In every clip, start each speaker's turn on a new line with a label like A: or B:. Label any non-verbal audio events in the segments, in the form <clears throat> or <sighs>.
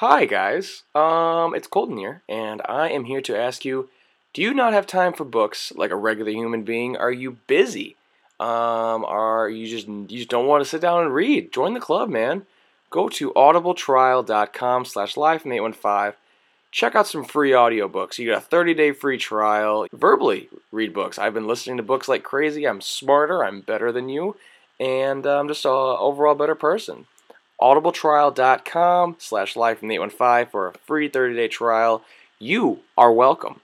A: Hi guys, um, it's Colton here, and I am here to ask you: Do you not have time for books like a regular human being? Are you busy? Um, are you just you just don't want to sit down and read? Join the club, man. Go to audibletrial.com/life815. Check out some free audiobooks. You get a 30-day free trial. Verbally read books. I've been listening to books like crazy. I'm smarter. I'm better than you, and I'm just a overall better person audibletrial.com slash live from the 815 for a free 30-day trial. You are welcome.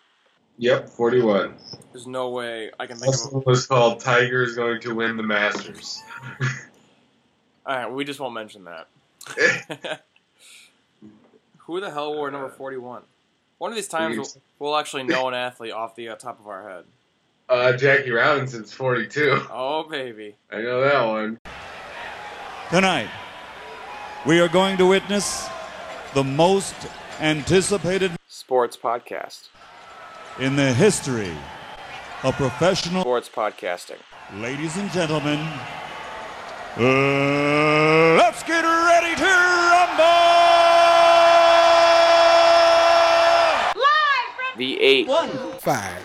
B: Yep, 41.
A: There's no way I can think
B: This
A: of
B: one was called Tiger's Going to Win the Masters. <laughs>
A: Alright, we just won't mention that. <laughs> Who the hell wore number 41? One of these times we'll, we'll actually know an athlete off the uh, top of our head.
B: Uh, Jackie Robinson's 42.
A: Oh, baby.
B: I know that one.
C: Tonight, we are going to witness the most anticipated
A: Sports podcast.
C: in the history of professional.
A: Sports podcasting.
C: Ladies and gentlemen, uh, let's get ready to rumble!
A: Live from The eight.
D: Five.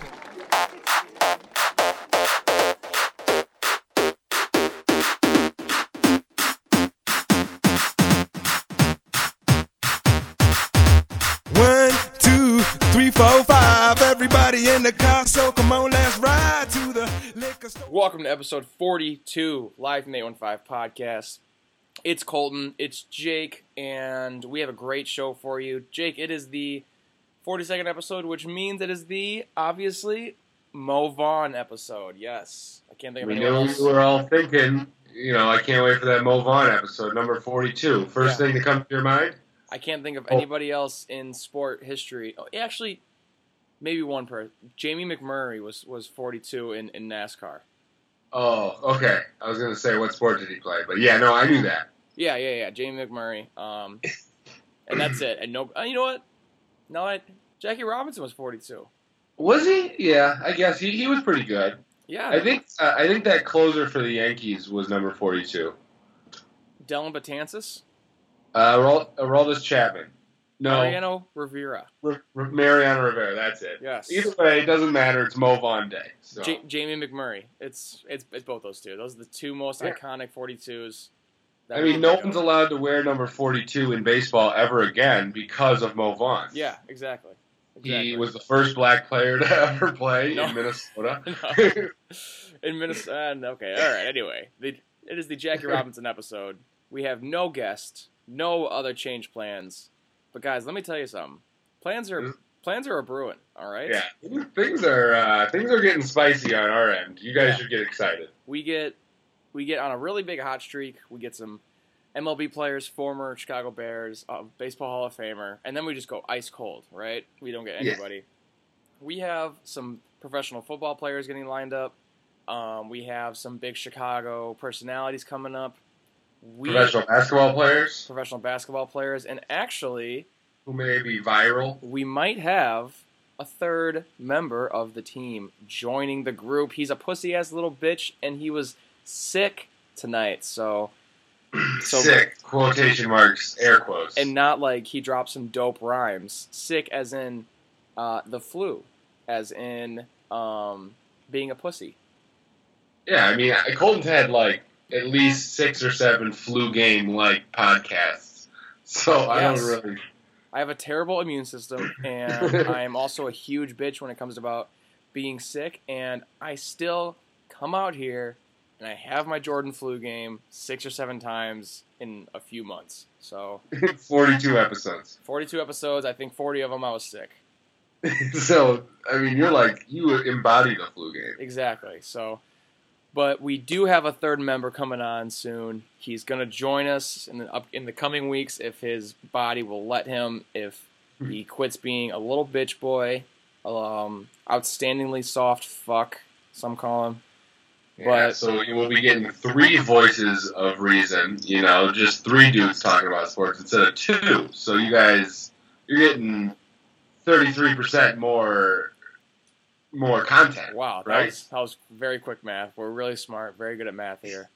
D: Everybody in the car, so come on, let's ride to the liquor store.
A: Welcome to episode 42, live from the 815 podcast. It's Colton, it's Jake, and we have a great show for you. Jake, it is the 42nd episode, which means it is the, obviously, Mo Vaughn episode. Yes. I can't think of
B: We
A: anyone
B: knew
A: else.
B: we were all thinking, you know, I can't wait for that Mo Vaughn episode, number 42. First
A: Yeah.
B: thing to come to your mind?
A: I can't think of
B: Oh.
A: anybody else in sport history. Oh, actually, maybe one person. Jamie McMurray was, was 42 in, in NASCAR.
B: Oh, okay. I was going to say, what sport did he play? But yeah, no, I knew that.
A: Yeah, yeah, yeah. Jamie McMurray. Um, and that's it. And no, uh, you know what? No, I, Jackie Robinson was 42.
B: Was he? Yeah, I guess he, he was pretty good.
A: Yeah,
B: I think uh, I think that closer for the Yankees was number 42.
A: Dellin Betances,
B: Uh, Aral- Aroldis Chapman. No,
A: Mariano Rivera,
B: R- R- Mariano Rivera. That's it.
A: Yes.
B: Either way, it doesn't matter. It's Mo Vaughn Day. So.
A: Ja- Jamie McMurray. It's it's it's both those two. Those are the two most
B: Yeah.
A: iconic 42s. that
B: I mean, no one's allowed to wear number 42 in baseball ever again because of Mo Vaughn.
A: Yeah, exactly.
B: He was the first black player to <laughs> ever play
A: No.
B: in <laughs> Minnesota.
A: No. in Minnesota. Uh, okay, all right. Anyway, the, it is the Jackie <laughs> Robinson episode. We have no guest, no other change plans. But guys, let me tell you something. Plans are plans are a brewing. All right.
B: yeah, things are uh, things are getting spicy on our end. You guys
A: Yeah.
B: should get excited.
A: we get we get on a really big hot streak. We get some MLB players, former Chicago Bears, uh, baseball Hall of Famer, and then we just go ice cold, right? We don't get
B: Yeah.
A: anybody. We have some professional football players getting lined up. Um, we have some big Chicago personalities coming up. We,
B: Professional basketball players
A: professional basketball players, and actually,
B: who may be viral.
A: we might have a third member of the team joining the group. He's a pussy ass little bitch, and he was sick tonight. So, <clears throat> so
B: Sick quotation marks, air quotes.
A: and not like he dropped some dope rhymes. Sick as in uh, the flu, as in um, being a pussy.
B: yeah, I mean, Colton's had like at least six or seven flu game like podcasts, so I
A: Yes.
B: don't really.
A: I have a terrible immune system, <laughs> and I am also a huge bitch when it comes about being sick. And I still come out here and I have my Jordan flu game six or seven times in a few months. So <laughs>
B: 42 episodes.
A: 42 episodes. I think 40 of them I was sick. <laughs>
B: so, I mean, you're like, you embody the flu game.
A: Exactly. So, but we do have a third member coming on soon. He's going to join us in the up in the coming weeks if his body will let him. If he quits being a little bitch boy, um, outstandingly soft fuck, some call him.
B: Yeah,
A: But-
B: so you will be getting three voices of reason, you know, just three dudes talking about sports instead of two. So you guys, you're getting 33% more more content.
A: Wow, that
B: Right.
A: was that was very quick math. We're really smart, very good at math here.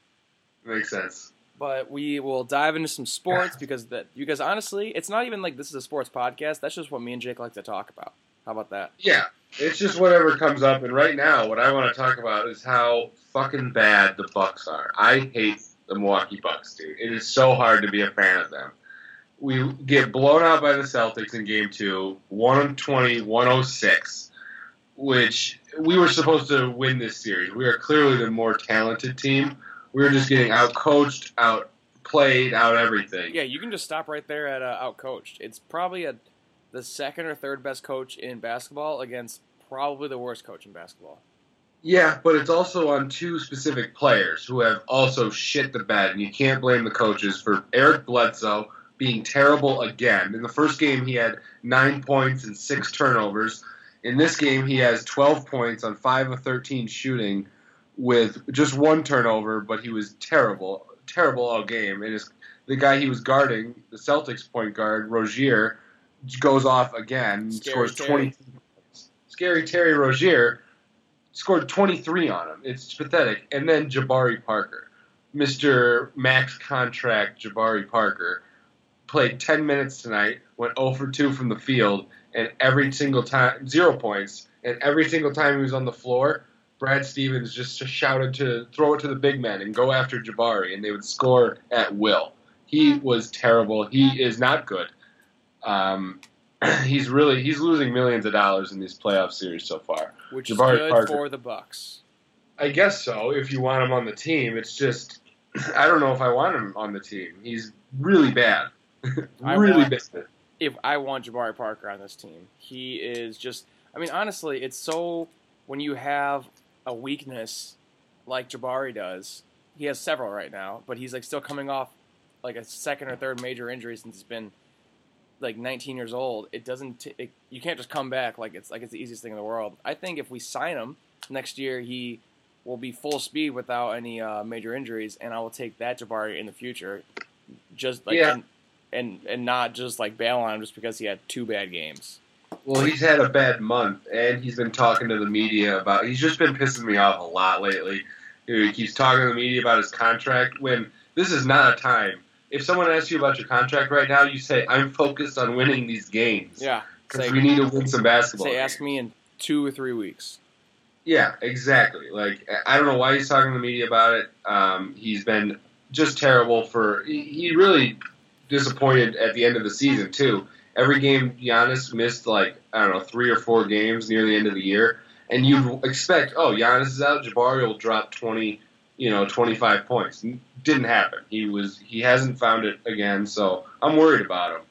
B: Makes sense.
A: But we will dive into some sports because that you guys honestly, it's not even like this is a sports podcast. That's just what me and Jake like to talk about. How about that?
B: Yeah, it's just whatever comes up. And right now, what I want to talk about is how fucking bad the Bucks are. I hate the Milwaukee Bucks, dude. It is so hard to be a fan of them. We get blown out by the Celtics in Game Two, 120, 106, which we were supposed to win this series. We are clearly the more talented team. We were just getting out coached, out played, out everything.
A: Yeah, you can just stop right there at uh, outcoached. It's probably a the second or third best coach in basketball against probably the worst coach in basketball.
B: Yeah, but it's also on two specific players who have also shit the bed, and you can't blame the coaches for Eric Bledsoe being terrible again. In the first game, he had nine points and six turnovers. In this game, he has 12 points on 5 of 13 shooting with just one turnover, but he was terrible, terrible all game. And his, the guy he was guarding, the Celtics point guard, Rozier, goes off again,
A: Scary
B: scores
A: Terry.
B: 20. Scary Terry Rozier scored 23 on him. It's pathetic. And then Jabari Parker, Mr. Max contract Jabari Parker, played 10 minutes tonight, went 0 for 2 from the field, and every single time, zero points, and every single time he was on the floor, Brad Stevens just shouted to throw it to the big men and go after Jabari, and they would score at will. He was terrible. He is not good. Um, <clears throat> he's really he's losing millions of dollars in these playoff series so far.
A: which
B: Jabari
A: is good
B: Parker.
A: for the Bucks.
B: I guess so. If you want him on the team, it's just <clears throat> I don't know if I want him on the team. He's really bad, <laughs>
A: I
B: really
A: want-
B: bad.
A: If I want Jabari Parker on this team, he is just. I mean, honestly, it's so when you have a weakness like Jabari does. He has several right now, but he's like still coming off like a second or third major injury since he's been like 19 years old. It doesn't. T- it, you can't just come back like it's like it's the easiest thing in the world. I think if we sign him next year, he will be full speed without any uh, major injuries, and I will take that Jabari in the future. Just like
B: Yeah.
A: and, and and not just like bail on him just because he had two bad games.
B: Well, he's had a bad month, and he's been talking to the media about. He's just been pissing me off a lot lately. He keeps talking to the media about his contract. When this is not a time. If someone asks you about your contract right now, you say, "I'm focused on winning these games."
A: Yeah,
B: because we need to win some basketball.
A: say ask me in two or three weeks.
B: Yeah, exactly. Like I don't know why he's talking to the media about it. Um, he's been just terrible for. He really disappointed at the end of the season too. Every game Giannis missed like I don't know three or four games near the end of the year, and you expect oh Giannis is out, Jabari will drop twenty, you know twenty five points. Didn't happen. He was he hasn't found it again, so I'm worried about him.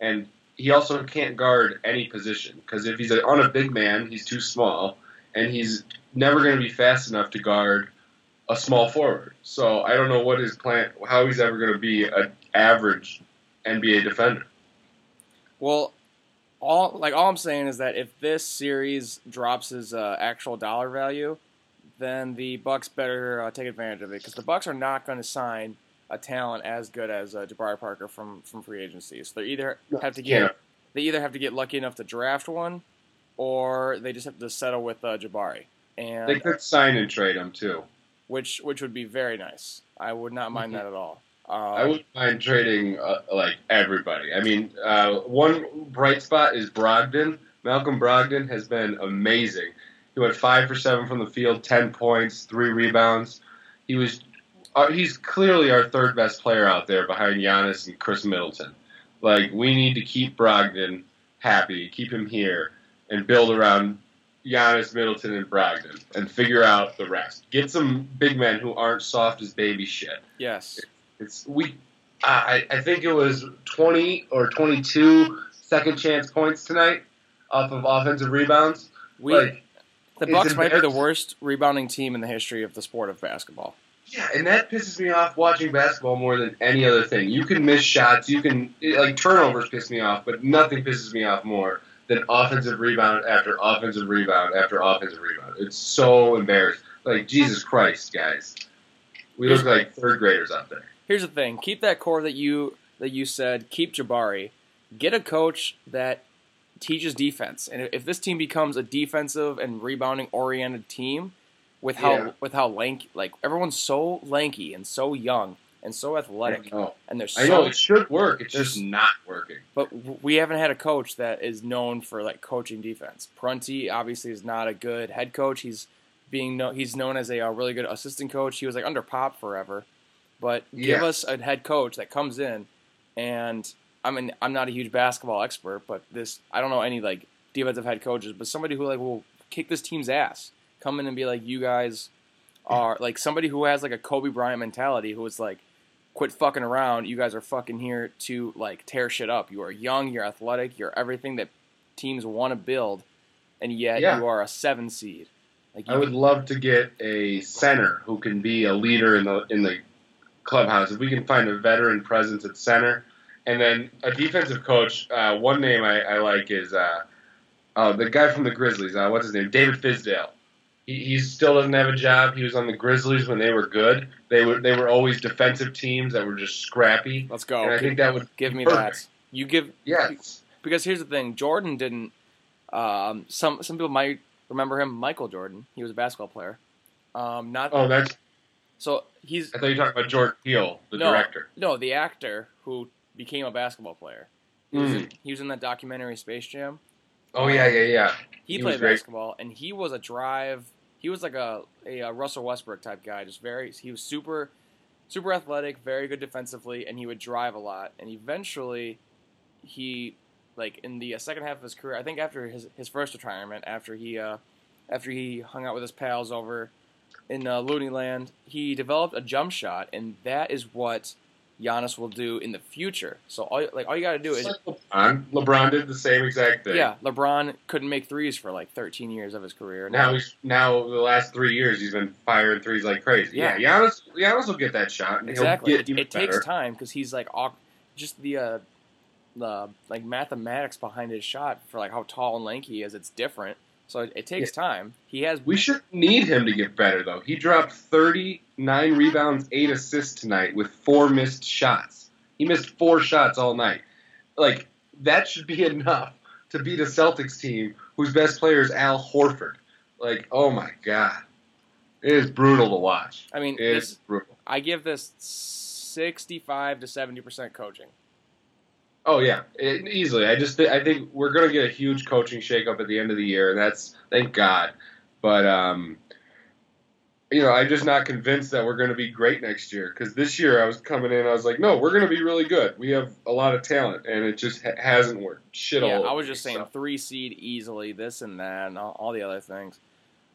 B: And he also can't guard any position because if he's on a big man, he's too small and he's never going to be fast enough to guard a small forward. So I don't know what his plan, how he's ever going to be an average NBA defender.
A: Well, all like all I'm saying is that if this series drops his uh, actual dollar value, then the Bucks better uh, take advantage of it because the Bucks are not going to sign a talent as good as uh, Jabari Parker from from free agency. So they either have to get
B: Yeah.
A: they either have to get lucky enough to draft one, or they just have to settle with uh, Jabari, and
B: They could sign and trade him too.
A: which which would be very nice. I would not mind that at all. Um,
B: I wouldn't mind trading uh, like everybody. I mean, uh, one bright spot is Brogdon. Malcolm Brogdon has been amazing. He went five for seven from the field, ten points, three rebounds. He was. Uh, he's clearly our third best player out there behind Giannis and Khris Middleton. Like we need to keep Brogdon happy, keep him here, and build around Giannis, Middleton, and Brogdon, and figure out the rest. Get some big men who aren't soft as baby shit.
A: yes,
B: It's we. I I think it was twenty or twenty two second chance points tonight off of offensive rebounds.
A: we
B: like
A: the Bucks might be the worst rebounding team in the history of the sport of basketball.
B: yeah, and that pisses me off watching basketball more than any other thing. You can miss shots, you can like turnovers piss me off, but nothing pisses me off more than offensive rebound after offensive rebound after offensive rebound. It's so embarrassing. Like Jesus Christ, guys, we look like third graders out there.
A: Here's the thing: keep that core that you that you said. Keep Jabari. Get a coach that teaches defense. And if this team becomes a defensive and rebounding oriented team, with how
B: Yeah.
A: with how lanky, like everyone's so lanky and so young, and so athletic,
B: I
A: and they're
B: I
A: so
B: know it should work. It's just not working.
A: But we haven't had a coach that is known for like coaching defense. Prunty obviously is not a good head coach. He's being no, he's known as a, uh really good assistant coach. He was like under Pop forever. But give us a head coach that comes in, and I mean I'm not a huge basketball expert, but this I don't know any like defensive head coaches, but somebody who like will kick this team's ass, come in and be like you guys are like somebody who has like a Kobe Bryant mentality, who is like quit fucking around. You guys are fucking here to like tear shit up. You are young, you're athletic, you're everything that teams want to build, and yet
B: Yeah.
A: you are a seven seed. Like you
B: I would love to get a center who can be a leader in the in the clubhouse. If we can find a veteran presence at center, and then a defensive coach. Uh, one name I, I like is uh, uh, the guy from the Grizzlies. Uh, what's his name? David Fizdale. He, he still doesn't have a job. He was on the Grizzlies when they were good. They were they were always defensive teams that were just scrappy.
A: let's go.
B: And I
A: Give,
B: think that would
A: give me
B: perfect.
A: that. You give
B: yes.
A: because here's the thing. Jordan didn't. Um, some some people might remember him. Michael Jordan. He was a basketball player. Um, not
B: Oh, that's.
A: So he's
B: I thought you were talking about George Peele, the
A: No.
B: director.
A: no the actor who became a basketball player. He was,
B: Mm.
A: in, he was in that documentary Space Jam.
B: Oh yeah, yeah, yeah.
A: He,
B: He
A: played
B: was great.
A: basketball, and he was a drive. He was like a, a, uh Russell Westbrook type guy. Just very. He was super, super athletic, very good defensively, and he would drive a lot. And eventually, he, like in the uh, second half of his career, I think after his his first retirement, after he uh, after he hung out with his pals over in uh, Looney Land, he developed a jump shot, and that is what Giannis will do in the future. So all like all you got to do is
B: LeBron. LeBron did the same exact thing.
A: yeah, LeBron couldn't make threes for like 13 years of his career.
B: Now he's now the last three years he's been firing threes like crazy.
A: Yeah.
B: Yeah, Giannis, Giannis will get that shot. And
A: exactly.
B: He'll
A: It, it takes time because he's like just the uh, the like mathematics behind his shot for like how tall and lanky he is. It's different. So it, it takes time. He has
B: We should need him to get better though. He dropped thirty nine rebounds, eight assists tonight with four missed shots. He missed four shots all night. Like that should be <laughs> enough to beat a Celtics team whose best player is Al Horford. Like, oh my god, it is brutal to watch.
A: I mean,
B: It is brutal.
A: I give this 65 to 70 percent coaching.
B: Oh yeah, it, easily. I just thi- I think we're gonna get a huge coaching shakeup at the end of the year, and that's thank God. But um, you know, I'm just not convinced that we're gonna be great next year because this year I was coming in, I was like, no, we're gonna be really good. We have a lot of talent, and it just ha- hasn't worked. Shit
A: yeah,
B: all.
A: I was just saying
B: so.
A: three seed easily, this and that, and all, all the other things.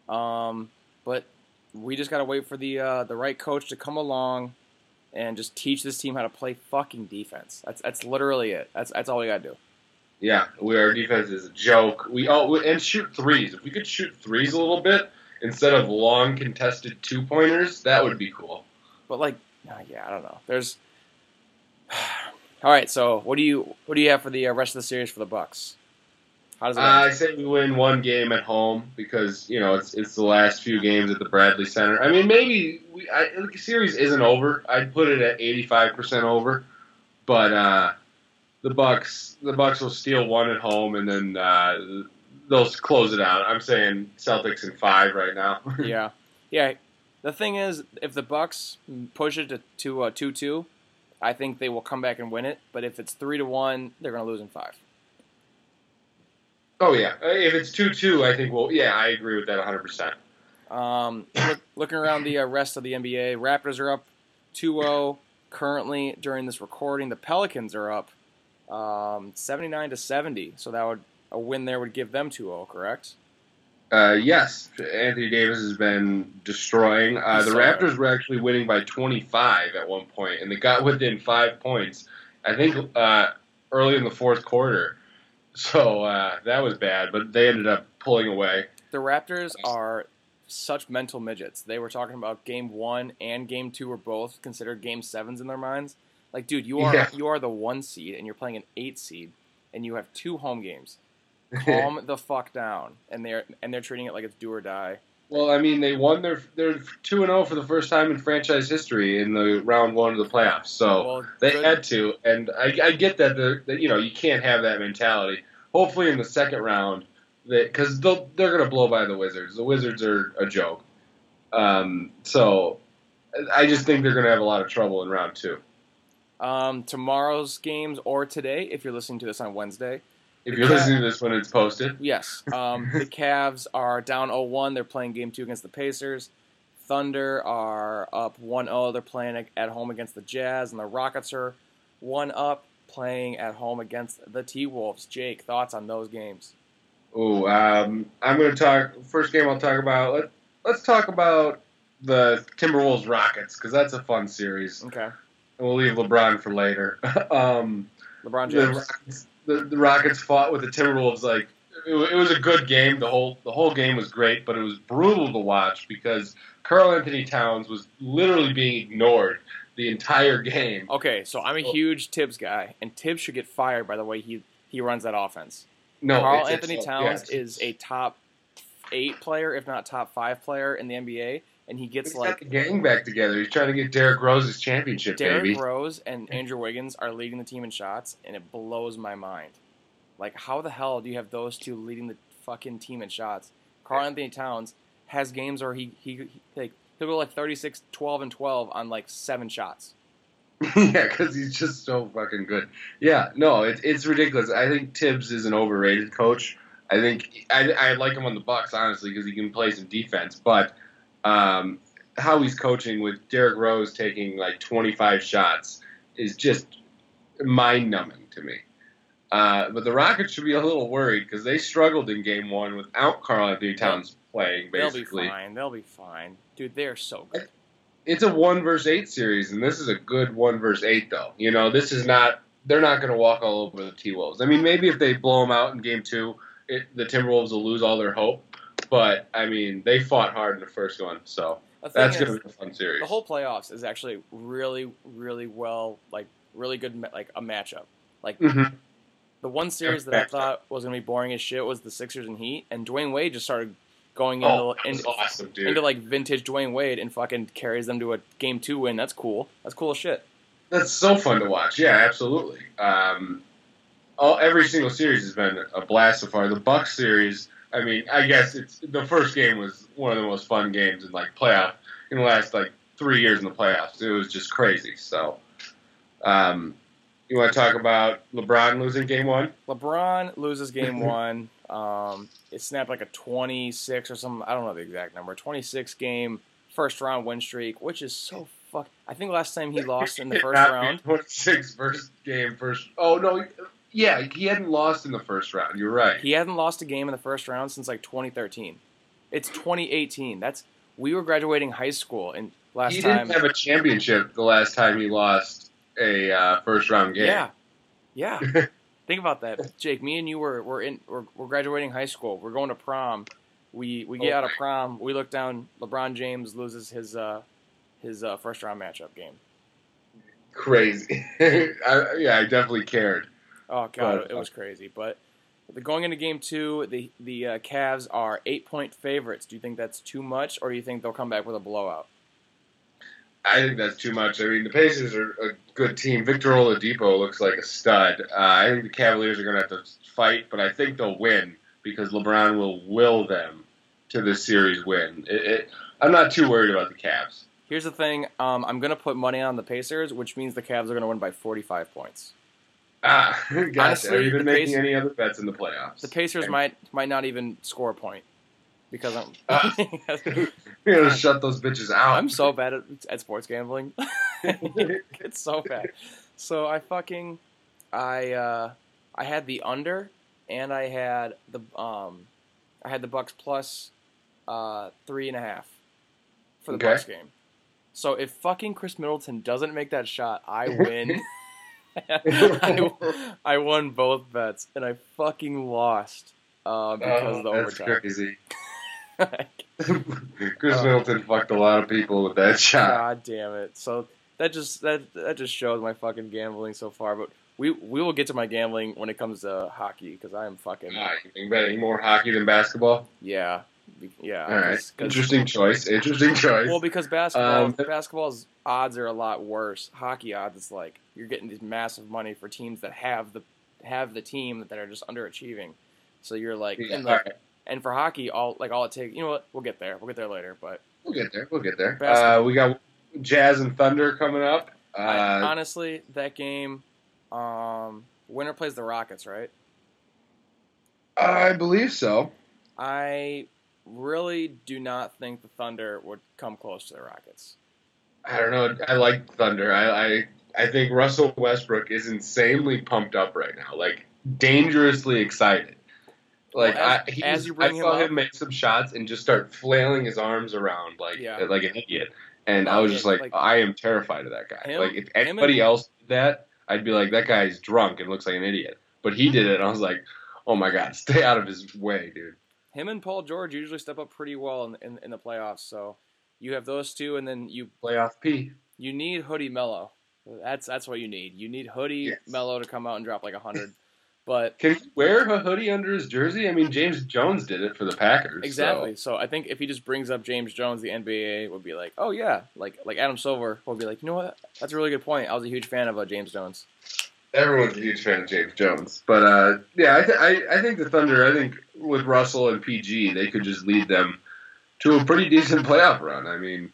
A: Um, but we just gotta wait for the uh, the right coach to come along and just teach this team how to play fucking defense. That's that's literally it. That's that's all we gotta do.
B: Yeah, we our defense is a joke. We all we- and shoot threes. If we could shoot threes a little bit instead of long contested two pointers, that would be cool.
A: But like, yeah, I don't know. There's. <sighs> all right, so what do you what do you have for the uh, rest of the series for the Bucks? How does it?
B: Uh, I say we win one game at home because you know it's it's the last few games at the Bradley Center. I mean, maybe we, I, the series isn't over. I'd put it at eighty five percent over, but uh, the Bucks the Bucks will steal one at home and then uh, they'll close it out. I'm saying Celtics in five right now. <laughs>
A: yeah, yeah. The thing is, if the Bucks push it to to uh, two two, I think they will come back and win it. But if it's three to one, they're gonna lose in five.
B: Oh yeah, if it's two two, I think we'll. Yeah, I agree with that 100. percent
A: Um, look, looking around the uh, rest of the NBA, Raptors are up 2-0 currently during this recording. The Pelicans are up um, 79 to 70, so that would a win there would give them 2-0, correct?
B: Uh, yes, Anthony Davis has been destroying. Uh, the Raptors were actually winning by 25 at one point, and they got within five points. I think uh, early in the fourth quarter. So uh, that was bad, but they ended up pulling away.
A: The Raptors are such mental midgets. They were talking about game one and game two were both considered game sevens in their minds. Like, dude, you are
B: Yeah.
A: you are the one seed and you're playing an eight seed and you have two home games. <laughs> Calm the fuck down. And they're and they're treating it like it's do or die.
B: Well, I mean, they won their they're two and zero for the first time in franchise history in the round one of the playoffs. So
A: Well,
B: they
A: good-
B: had to, and I, I get that, the, that you know you can't have that mentality. Hopefully, in the second round, because they're going to blow by the Wizards. The Wizards are a joke. Um, so I just think they're going to have a lot of trouble in round two.
A: Um, tomorrow's games or today, if you're listening to this on Wednesday.
B: If you're listening to this when it's posted,
A: Yes. Um, <laughs> the Cavs are down 0-1. They're playing game two against the Pacers. Thunder are up 1-0. They're playing at home against the Jazz. And the Rockets are one up, playing at home against the T-Wolves. Jake, thoughts on those games?
B: oh, um, I'm going to talk. First game I'll talk about. Let, let's talk about the Timberwolves Rockets because that's a fun series.
A: Okay.
B: And we'll leave LeBron for later. <laughs> um,
A: LeBron
B: the
A: James.
B: Rockets, the, the Rockets fought with the Timberwolves like it, it was a good game. The whole the whole game was great, but it was brutal to watch because Karl-Anthony Towns was literally being ignored the entire game.
A: Okay, so I'm a huge Thibs guy, and Thibs should get fired by the way he, he runs that offense.
B: No, Karl-Anthony
A: Towns
B: yeah,
A: is a top eight player, if not top five player in the NBA, and he gets
B: He's
A: like
B: got the gang back together. He's trying to get Derrick Rose's championship,
A: Derrick
B: baby.
A: Rose and <laughs> Andrew Wiggins are leading the team in shots, and it blows my mind. Like, how the hell do you have those two leading the fucking team in shots? Karl-Anthony Towns has games where he he, he like he'll go like 36, 12, and twelve on like seven shots. <laughs>
B: yeah, because he's just so fucking good. Yeah, no, it, it's ridiculous. I think Thibs is an overrated coach. I think I, I like him on the Bucks honestly because he can play some defense, but um, how he's coaching with Derrick Rose taking like 25 shots is just mind numbing to me. Uh, but the Rockets should be a little worried because they struggled in Game One without Karl-Anthony Towns playing. Basically,
A: They'll be fine. They'll be fine, dude. They're so good.
B: it's a one versus eight series, and this is a good one versus eight, though. You know, this is not. They're not going to walk all over the T Wolves. I mean, maybe if they blow them out in game two, it, the Timberwolves will lose all their hope. But I mean, they fought hard in the first one, so that's
A: is,
B: to be a fun series.
A: the whole playoffs is actually really, really well, like really good, like a matchup. Like
B: Mhm.
A: the one series that I thought was gonna be boring as shit was the Sixers and Heat, and Dwyane Wade just started going into
B: Oh,
A: into,
B: awesome,
A: into like vintage Dwyane Wade and fucking carries them to a game two win. That's cool. That's cool as shit.
B: That's so fun to watch. Yeah, absolutely. Um, all every single series has been a blast so far. The Bucks series, I mean, I guess it's the first game was one of the most fun games in like playoff in the last like three years in the playoffs. It was just crazy. So, um, you want to talk about LeBron losing game one?
A: LeBron loses game one. Um, it snapped like a 26 or something. I don't know the exact number. 26 game first round win streak, which is so fuck. I think last time he lost in the <laughs> first round.
B: Twenty six first game first. Oh no, yeah, he hadn't lost in the first round. You're right.
A: He hadn't lost a game in the first round since like 2013. It's 2018. That's we were graduating high school and last
B: he
A: time.
B: didn't have a championship the last time he lost a uh, first round game.
A: Yeah, yeah. <laughs> Think about that, Jake. Me and you were we're in we're, we're graduating high school. We're going to prom. We we get
B: Oh
A: out of prom. We look down. LeBron James loses his uh his uh, first round matchup game.
B: Crazy. <laughs> I, yeah, I definitely cared.
A: Oh god,
B: But-
A: it was crazy. But the, going into game two, the the uh, Cavs are eight point favorites. Do you think that's too much, or do you think they'll come back with a blowout?
B: I think that's too much. I mean, the Pacers are a good team. Victor Oladipo looks like a stud. Uh, I think the Cavaliers are going to have to fight, but I think they'll win because LeBron will will them to this series win. It, it, I'm not too worried about the Cavs.
A: Here's the thing. Um, I'm gonna put money on the Pacers, which means the Cavs are gonna win by 45 points.
B: Ah, <laughs> gotcha.
A: Honestly,
B: Have you been making
A: Pac-
B: any other bets in the playoffs?
A: The Pacers
B: Okay.
A: might might not even score a point because I'm <laughs>
B: going to <laughs> shut those bitches out.
A: I'm so bad at, at sports gambling. it's so bad. So I fucking I uh, I had the under and I had the um I had the Bucks plus uh, three and a half for the
B: Okay.
A: Bucks game. So if fucking Khris Middleton doesn't make that shot, I win. I, <laughs> I won both bets and I fucking lost uh, because of the
B: Oh, that's
A: overtime.
B: crazy. <laughs> <laughs> Khris Middleton fucked a lot of people with that shot.
A: God damn it! So that just that that just shows my fucking gambling so far. But we we will get to my gambling when it comes to hockey because I am fucking
B: Ah, you any more hockey than basketball?
A: yeah yeah.
B: All right, interesting choice. Interesting choice.
A: Well, because basketball
B: Um,
A: basketball's odds are a lot worse. Hockey odds it's like you're getting these massive money for teams that have the have the team that are just underachieving. So you're like,
B: Yeah,
A: and, like
B: right.
A: and for hockey, all like all it takes. You know what? We'll get there. We'll get there later. But
B: We'll get there. We'll get there. Uh, we got Jazz and Thunder coming up. Uh,
A: I, honestly, that game, um, winner plays the Rockets, right?
B: I believe so.
A: I really do not think the Thunder would come close to the Rockets.
B: I don't know. I like Thunder. I, I I think Russell Westbrook is insanely pumped up right now, like dangerously excited. Like
A: Well, as-
B: I, he
A: as you bring
B: I
A: him
B: saw
A: up-
B: him make some shots and just start flailing his arms around like
A: Yeah.
B: like an idiot, and I was just like,
A: like-
B: I am terrified of that guy.
A: Him-
B: like if anybody else did that, I'd be like, that guy's drunk and looks like an idiot. But he did it, and I was like, oh my god, <laughs> stay out of his way, dude.
A: Him and Paul George usually step up pretty well in, in, in the playoffs. So you have those two, and then you
B: Playoff P.
A: you need Hoodie Melo. That's that's what you need. You need Hoodie
B: Yes.
A: Melo to come out and drop like hundred. <laughs> But
B: Can he wear a hoodie under his jersey? I mean, James Jones did it for the Packers. so-
A: exactly. So I think if he just brings up James Jones, the NBA would be like, oh yeah, like like Adam Silver will be like, you know what? That's a really good point. I was a huge fan of uh, James Jones.
B: Everyone's a huge fan of James Jones, but uh, yeah, I, th- I I think the Thunder. I think with Russell and PG, they could just lead them to a pretty decent playoff run. I mean,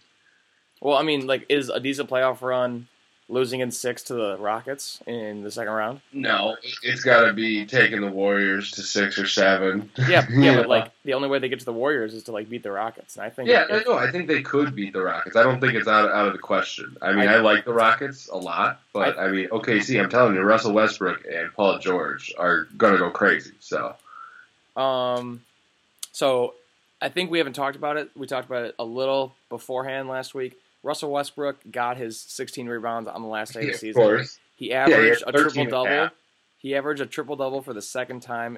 A: Well, I mean, like, is a decent playoff run losing in six to the Rockets in the second round?
B: no, it's got to be taking the Warriors to six or seven.
A: Yeah, <laughs> yeah, but like the only way they get to the Warriors is to like beat the Rockets, and I think
B: yeah,
A: if-
B: no, I think they could beat the Rockets. I don't think it's out out of the question. I mean, I,
A: I-
B: like the Rockets a lot, but I, mean, OKC. I'm telling you, Russell Westbrook and Paul George are gonna go crazy. So
A: Um, so I think we haven't talked about it. We talked about it a little beforehand last week. Russell Westbrook got his 16 rebounds on the last day of the
B: of
A: season.
B: course,
A: He averaged a triple double. He averaged a triple double for the second time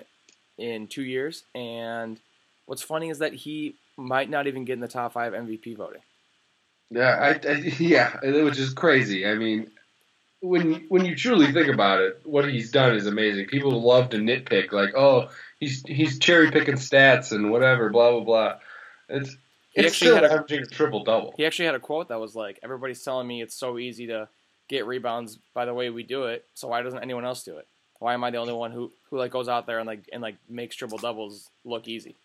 A: in two years. And what's funny is that he might not even get in the top five MVP voting.
B: Yeah, I, I, yeah, which is crazy. I mean, when when you truly think about it, what he's done is amazing. People love to nitpick, like, oh, he's he's cherry picking stats and whatever, blah blah blah. It's
A: He
B: it's
A: actually
B: still
A: had a-
B: averaging a triple double.
A: He actually had a quote that was like, "Everybody's telling me it's so easy to get rebounds by the way we do it. So why doesn't anyone else do it? Why am I the only one who who like goes out there and like and like makes triple doubles look easy?"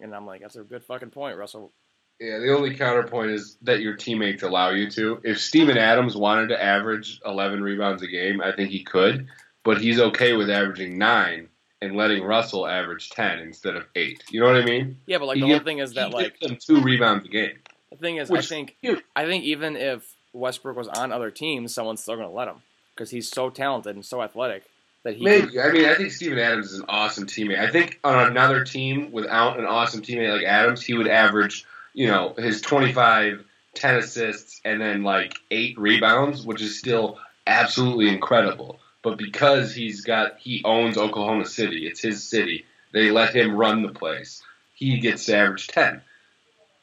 A: And I'm like, "That's a good fucking point, Russell."
B: Yeah, the only counterpoint is that your teammates allow you to. If Steven Adams wanted to average 11 rebounds a game, I think he could, but he's okay with averaging nine and letting Russell average 10 instead of eight. You know what I mean?
A: Yeah, but like
B: He
A: the whole
B: gives-
A: thing is that like
B: them two rebounds a game.
A: the thing is,
B: Which-
A: I think
B: Dude.
A: I think even if Westbrook was on other teams, someone's still gonna let him because he's so talented and so athletic that he.
B: Maybe. I mean, I think Steven Adams is an awesome teammate. I think on another team without an awesome teammate like Adams, he would average, you know, his 25, 10 assists, and then like eight rebounds, which is still absolutely incredible. But because he's got, he owns Oklahoma City, it's his city, they let him run the place. He gets to average 10.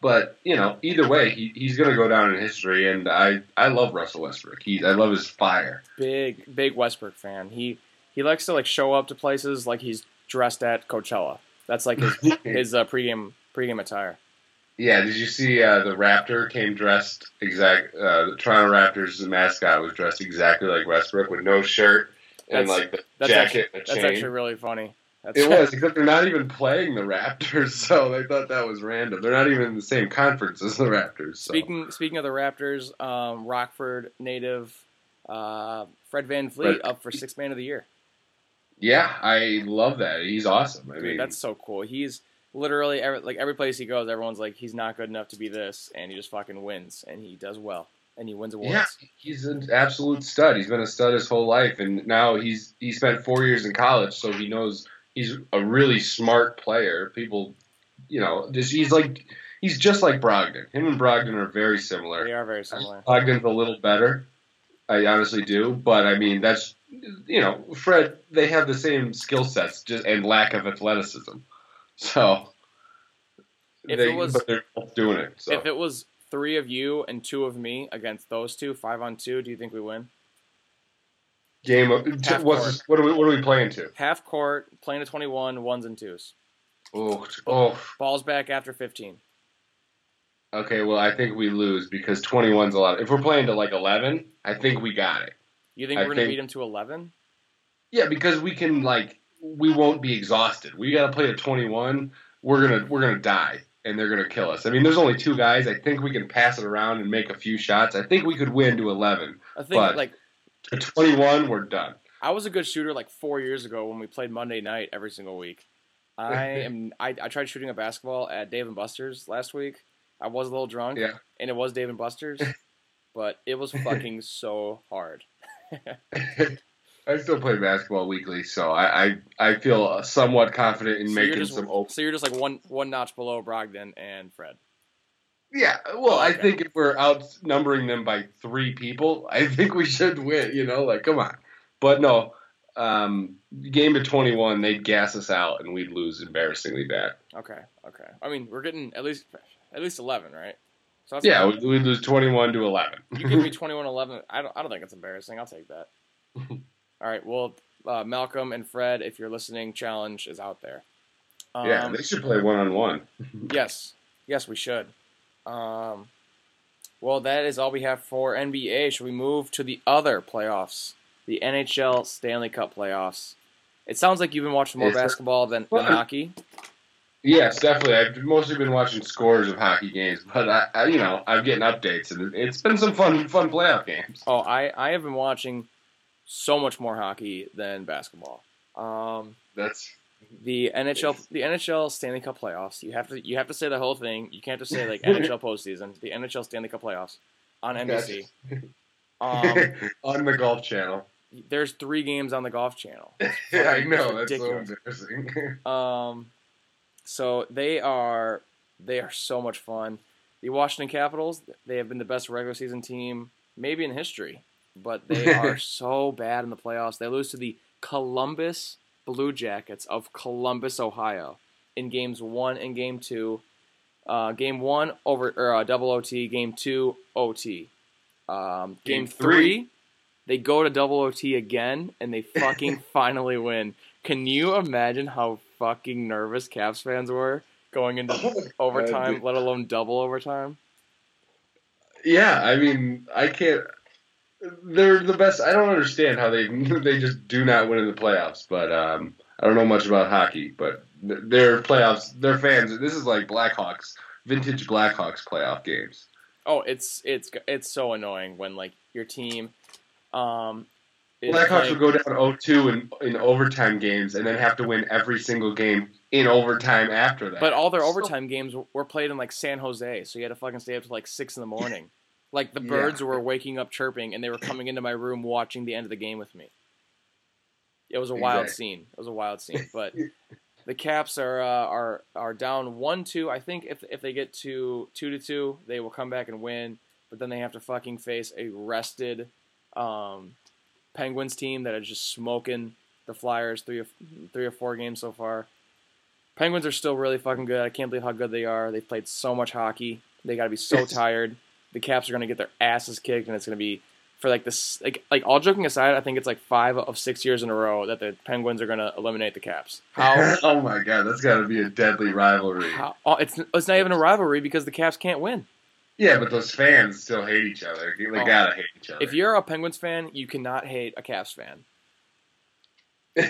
B: But, you know, either way, he, he's going to go down in history, and I, I love Russell Westbrook. He, I love his fire.
A: big big Westbrook fan. He he likes to like show up to places like he's dressed at Coachella. That's like his <laughs> his uh, pregame pregame attire.
B: Yeah, did you see uh, the Raptor came dressed exact? Uh, the Toronto Raptors mascot was dressed exactly like Westbrook with no shirt and
A: That's-
B: like the
A: That's
B: jacket
A: actually, that's actually really funny. That's,
B: it was <laughs> except they're not even playing the Raptors, <laughs> so they thought that was random. They're not even in the same conference as the Raptors. So.
A: Speaking speaking of the Raptors, um, Rockford native uh, Fred VanVleet
B: Fred-
A: up for sixth man of the year.
B: yeah, I love that. He's awesome. I
A: Dude,
B: mean,
A: that's so cool. He's literally every, like every place he goes, everyone's like he's not good enough to be this, and he just fucking wins, and he does well, and he wins awards.
B: Yeah, he's an absolute stud. He's been a stud his whole life, and now he's he spent four years in college, so he knows he's a really smart player. People, you know, just he's like he's just like Brogdon. Him and Brogdon are very similar.
A: They are very similar.
B: Uh, Brogdon's a little better. I honestly do, but I mean that's you know Fred. They have the same skill sets just and lack of athleticism. <laughs> So
A: If
B: they,
A: it was-
B: but they're both doing it. So
A: If it was three of you and two of me against those two, five on two, do you think we win?
B: game of what's this, what are we what are we playing to?
A: Half court, playing to 21, ones and twos.
B: Oh, oh,
A: Balls back after 15.
B: Okay, well, I think we lose because 21's a lot. If we're playing to like 11, I think we got it.
A: You think
B: I
A: we're going to beat him to 11?
B: Yeah, because we can like we won't be exhausted. We got to play to 21. We're gonna we're gonna die. and they're gonna kill us. I mean, there's only two guys. I think we can pass it around and make a few shots. I think we could win to 11.
A: I think
B: But-
A: like
B: To 21, we're done.
A: I was a good shooter like four years ago when we played Monday night every single week. <laughs> I am. I, I tried shooting a basketball at Dave and Buster's last week. I was a little drunk,
B: Yeah.
A: and it was Dave and Buster's, <laughs> but it was fucking so hard. <laughs>
B: I still play basketball weekly, so I I, I feel somewhat confident in
A: So
B: making
A: just,
B: some open.
A: so you're just like one one notch below Brogdon and Fred.
B: Yeah, well, I
A: Okay.
B: think if we're outnumbering them by three people, I think we should win. You know, like come on. But no, um, game to twenty one, they'd gas us out and we'd lose embarrassingly bad.
A: Okay, okay. I mean, we're getting at least at least eleven, right? So that's
B: Yeah, we'd, we'd lose twenty one to eleven.
A: You give me <laughs> 21-11. I don't. I don't think it's embarrassing. I'll take that. <laughs> All right. Well, uh, Malcolm and Fred, if you're listening, challenge is out there. Um,
B: yeah, they should play one on one.
A: yes. Yes, we should. Um, well, that is all we have for NBA. Should we move to the other playoffs, the NHL Stanley Cup playoffs? It sounds like you've been watching more basketball than, than hockey.
B: Yes, definitely. I've mostly been watching scores of hockey games, but I, I you know, I'm getting updates, and it's been some fun, fun playoff games.
A: Oh, I, I have been watching so much more hockey than basketball. Um,
B: That's
A: the NHL the NHL Stanley Cup playoffs. You have to you have to say the whole thing. You can't just say like <laughs> NHL postseason. The NHL Stanley Cup playoffs on NBC. <laughs> Um,
B: on the Golf Channel.
A: there's three games on the Golf Channel. <laughs>
B: Yeah, I know. That's
A: ridiculous.
B: so embarrassing.
A: Um, so they are they are so much fun. The Washington Capitals they have been the best regular season team maybe in history, but they <laughs> are so bad in the playoffs. They lose to the Columbus Blue Jackets of Columbus, Ohio, in games one and game two. Uh, game one over or uh, double OT. Game two OT. Um, game,
B: Game
A: three,
B: three.
A: they go to double OT again and they fucking <laughs> finally win. Can you imagine how fucking nervous Caps fans were going into overtime, let alone double overtime?
B: yeah, I mean, I can't. They're the best. I don't understand how they <laughs> they just do not win in the playoffs. But um, I don't know much about hockey. But th- their playoffs, their fans. This is like Blackhawks, vintage Blackhawks playoff games.
A: Oh, it's it's it's so annoying when like your team, um,
B: Blackhawks
A: playing-
B: would go down 0-2 in in overtime games, and then have to win every single game in overtime after that.
A: But all their
B: So-
A: overtime games were played in like San Jose, so you had to fucking stay up to like six in the morning. Like the
B: Yeah.
A: birds were waking up chirping, and they were coming into my room watching the end of the game with me. It was a wild
B: Exactly.
A: scene. It was a wild scene. <laughs> But the Caps are uh, are are down one two. I think if if they get to two to two, they will come back and win. But then they have to fucking face a rested um, Penguins team that is just smoking the Flyers three or three or four games so far. Penguins are still really fucking good. I can't believe how good they are. They've played so much hockey. They got to be so <laughs> tired. The Caps are going to get their asses kicked, and it's going to be for like this. Like, like all joking aside, I think it's like five of six years in a row that the Penguins are going to eliminate the Caps. How? <laughs>
B: oh my god, that's got to be a deadly rivalry.
A: how oh, it's it's not even a rivalry because the Caps can't win.
B: Yeah, but those fans still hate each other. They
A: Oh.
B: gotta hate each other.
A: If you're a Penguins fan, you cannot hate a Caps fan. <laughs>
B: yeah,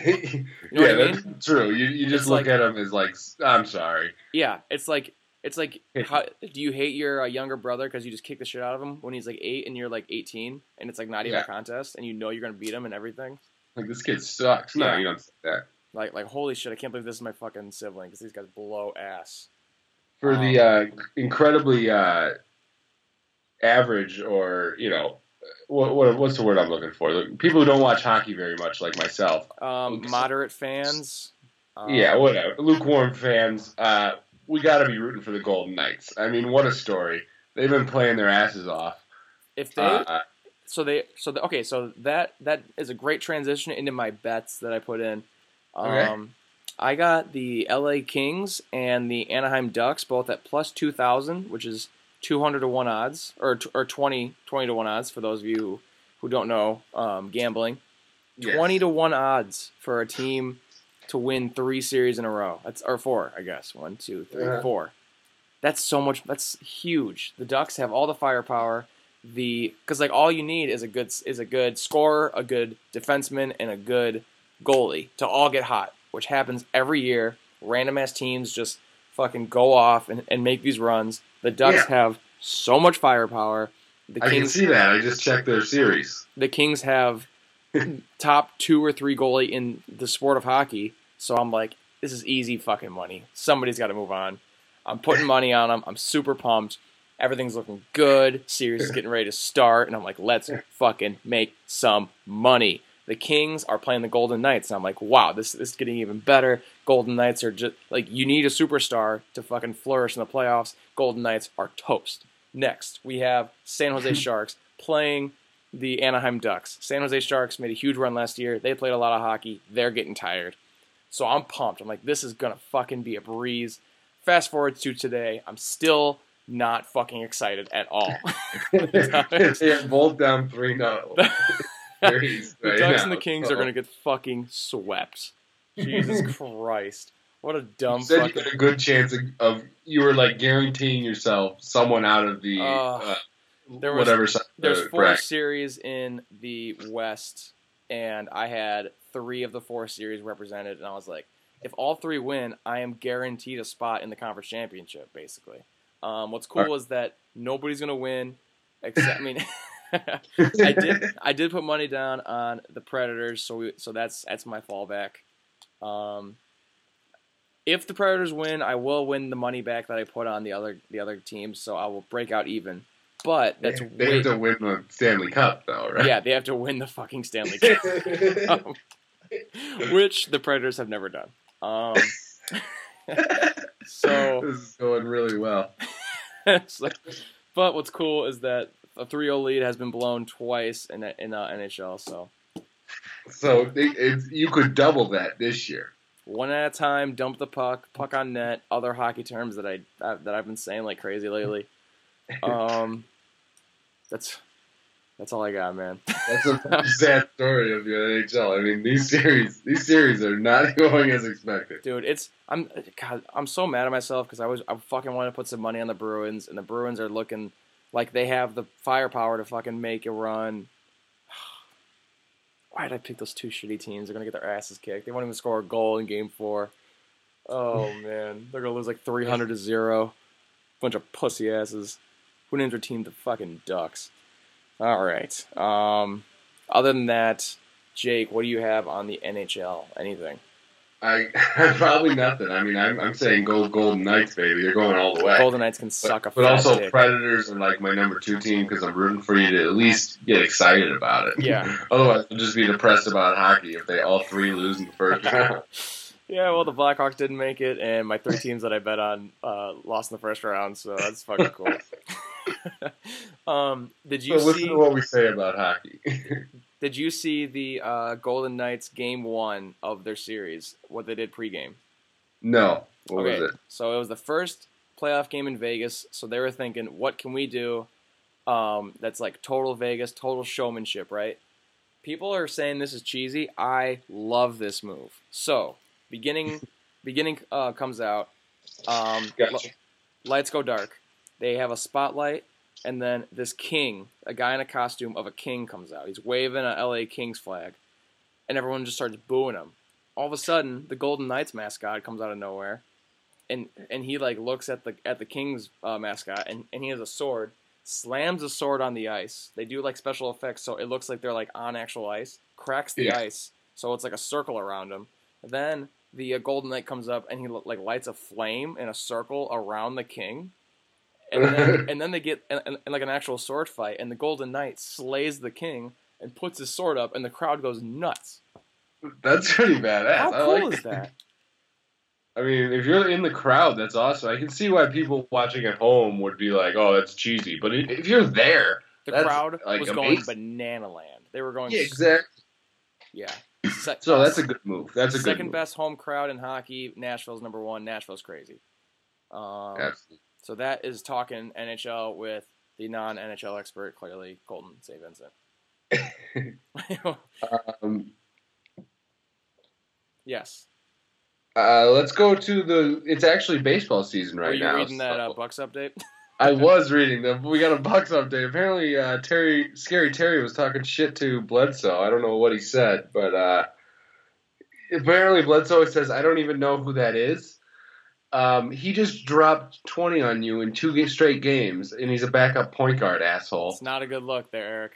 A: know what I
B: that's true. You you just
A: It's
B: look
A: like-
B: at them as like, I'm sorry.
A: Yeah, it's like it's like how do you hate your uh, younger brother because you just kick the shit out of him when he's like eight and you're like 18 and it's like not even
B: Yeah.
A: a contest and you know you're gonna beat him and everything.
B: Like this kid sucks. No,
A: Yeah.
B: you don't say that.
A: Like like holy shit, I can't believe this is my fucking sibling because these guys blow ass.
B: For the
A: Um,
B: uh, incredibly uh, average, or you know, what, what what's the word I'm looking for? The people who don't watch hockey very much, like myself.
A: Um, moderate fans. Um,
B: yeah, whatever. Lukewarm fans. Uh, we got to be rooting for the Golden Knights. I mean, what a story. They've been playing their asses off.
A: If they
B: Uh,
A: so they so the, okay so that that is a great transition into my bets that I put in. Um,
B: Okay.
A: I got the L.A. Kings and the Anaheim Ducks both at plus two thousand, which is two hundred to one odds, or or 20, 20 to one odds for those of you who, who don't know um, gambling.
B: yes.
A: Twenty to one odds for a team to win three series in a row. That's or four, I guess. One, two, three,
B: Yeah.
A: four. That's so much. That's huge. The Ducks have all the firepower. The because like all you need is a good is a good scorer, a good defenseman, and a good goalie to all get hot, which happens every year. Random ass teams just fucking go off and, and make these runs. The Ducks
B: Yeah.
A: have so much firepower. The
B: I can
A: Kings
B: see that. I just checked their series.
A: the Kings have <laughs> top two or three goalie in the sport of hockey. So I'm like, this is easy fucking money. Somebody's got to move on. I'm putting money on them. I'm super pumped. Everything's looking good. Series is getting ready to start, and I'm like, let's fucking make some money. The Kings are playing the Golden Knights, and I'm like, wow, this, this is getting even better. Golden Knights are just like you need a superstar to fucking flourish in the playoffs. Golden Knights are toast. Next, we have San Jose <laughs> Sharks playing the Anaheim Ducks. San Jose Sharks made a huge run last year. They played a lot of hockey. They're getting tired. So I'm pumped. I'm like, this is gonna fucking be a breeze. Fast forward to today, I'm still not fucking excited at all. <laughs> <laughs>
B: They're both down three no. <laughs>
A: the Ducks and the Kings are gonna get fucking swept. Jesus Christ. What a dumb
B: You said you had a good chance of, of you were like guaranteeing yourself someone out of the
A: Uh,
B: uh,
A: there was-
B: whatever.
A: There's
B: uh,
A: four
B: bracket.
A: series in the West, and I had three of the four series represented, and I was like, if all three win, I am guaranteed a spot in the conference championship, basically. Um, what's cool is that nobody's gonna win, except I mean, <laughs> I <laughs> did I did put money down on the Predators, so we, so that's that's my fallback. Um, if the Predators win, I will win the money back that I put on the other the other teams, so I will break out even. But that's
B: They, they
A: way
B: have to win the Stanley Cup though, right?
A: yeah, they have to win the fucking Stanley Cup, um, which the Predators have never done. Um, so, <laughs>
B: this is going really well. <laughs>
A: but what's cool is that a 3-0 lead has been blown twice in in uh, NHL. So
B: So they, it's, you could double that this year.
A: one at a time, dump the puck, puck on net. Other hockey terms that I uh, that I've been saying like crazy lately. <laughs> Um, that's that's all I got, man. <laughs>
B: That's a sad story of the NHL. I mean, these series, these series are not <laughs> going as expected.
A: Dude, it's I'm God, I'm so mad at myself because I was I fucking wanted to put some money on the Bruins, and the Bruins are looking like they have the firepower to fucking make a run. <sighs> Why did I pick those two shitty teams? They're gonna get their asses kicked. They won't even score a goal in Game Four. Oh <laughs> man, they're gonna lose like three hundred to zero. Bunch of pussy asses. Their team the fucking Ducks? All right. Um, other than that, Jake, what do you have on the NHL? Anything?
B: I <laughs> probably nothing. I mean, I'm, I'm saying go Golden Knights, baby. They're going all the way.
A: Golden Knights can suck a
B: but also
A: dick.
B: Predators are like my number two team because I'm rooting for you to at least get excited about it.
A: Yeah. <laughs>
B: Otherwise, I'll just be depressed about hockey if they all three lose in the first <laughs> round.
A: Yeah, well, the Blackhawks didn't make it, and my three teams that I bet on uh, lost in the first round, so that's fucking cool. <laughs> um, did
B: So
A: you
B: listen
A: see?
B: to what we say about hockey. <laughs>
A: Did you see the uh, Golden Knights game one of their series? What they did pregame?
B: no. What
A: okay,
B: was it?
A: so it was the first playoff game in Vegas. So they were thinking, what can we do? Um, that's like total Vegas, total showmanship, right? People are saying this is cheesy. I love this move. So beginning, beginning uh, comes out. Um,
B: Gotcha.
A: lights go dark. They have a spotlight, and then this king, a guy in a costume of a king, comes out. He's waving a LA Kings flag, and everyone just starts booing him. All of a sudden, the Golden Knights mascot comes out of nowhere, and and he like looks at the at the Kings uh, mascot, and, and he has a sword. Slams a sword on the ice. They do like special effects, so it looks like they're like on actual ice. Cracks the
B: Yeah.
A: ice, so it's like a circle around him. Then the uh, Golden Knight comes up and he like lights a flame in a circle around the king, and then <laughs> and then they get in, like an actual sword fight, and the Golden Knight slays the king and puts his sword up, and the crowd goes nuts.
B: That's pretty badass.
A: How
B: I
A: cool
B: like
A: is that? <laughs>
B: I mean, if you're in the crowd, that's awesome. I can see why people watching at home would be like, "Oh, that's cheesy." But if you're there,
A: The crowd
B: like,
A: was going banana land. They were going
B: yeah, exactly.
A: yeah. Se-
B: So that's a <laughs> good move. That's a good
A: second
B: move.
A: best home crowd in hockey. Nashville's number one. Nashville's crazy. Um,
B: Absolutely.
A: So that is talking NHL with the non NHL expert, clearly Colton St. Vincent. <laughs>
B: Um,
A: yes.
B: uh, let's go to the. It's actually baseball season right
A: Are you
B: now.
A: reading that
B: so-
A: uh, Bucks update? <laughs>
B: I was reading them. We got a Bucks update. Apparently, uh, Terry, scary Terry, was talking shit to Bledsoe. I don't know what he said, but uh, apparently Bledsoe says, "I don't even know who that is," Um, he just dropped 20 on you in two straight games, and he's a backup point guard, asshole.
A: It's not a good look there, Eric.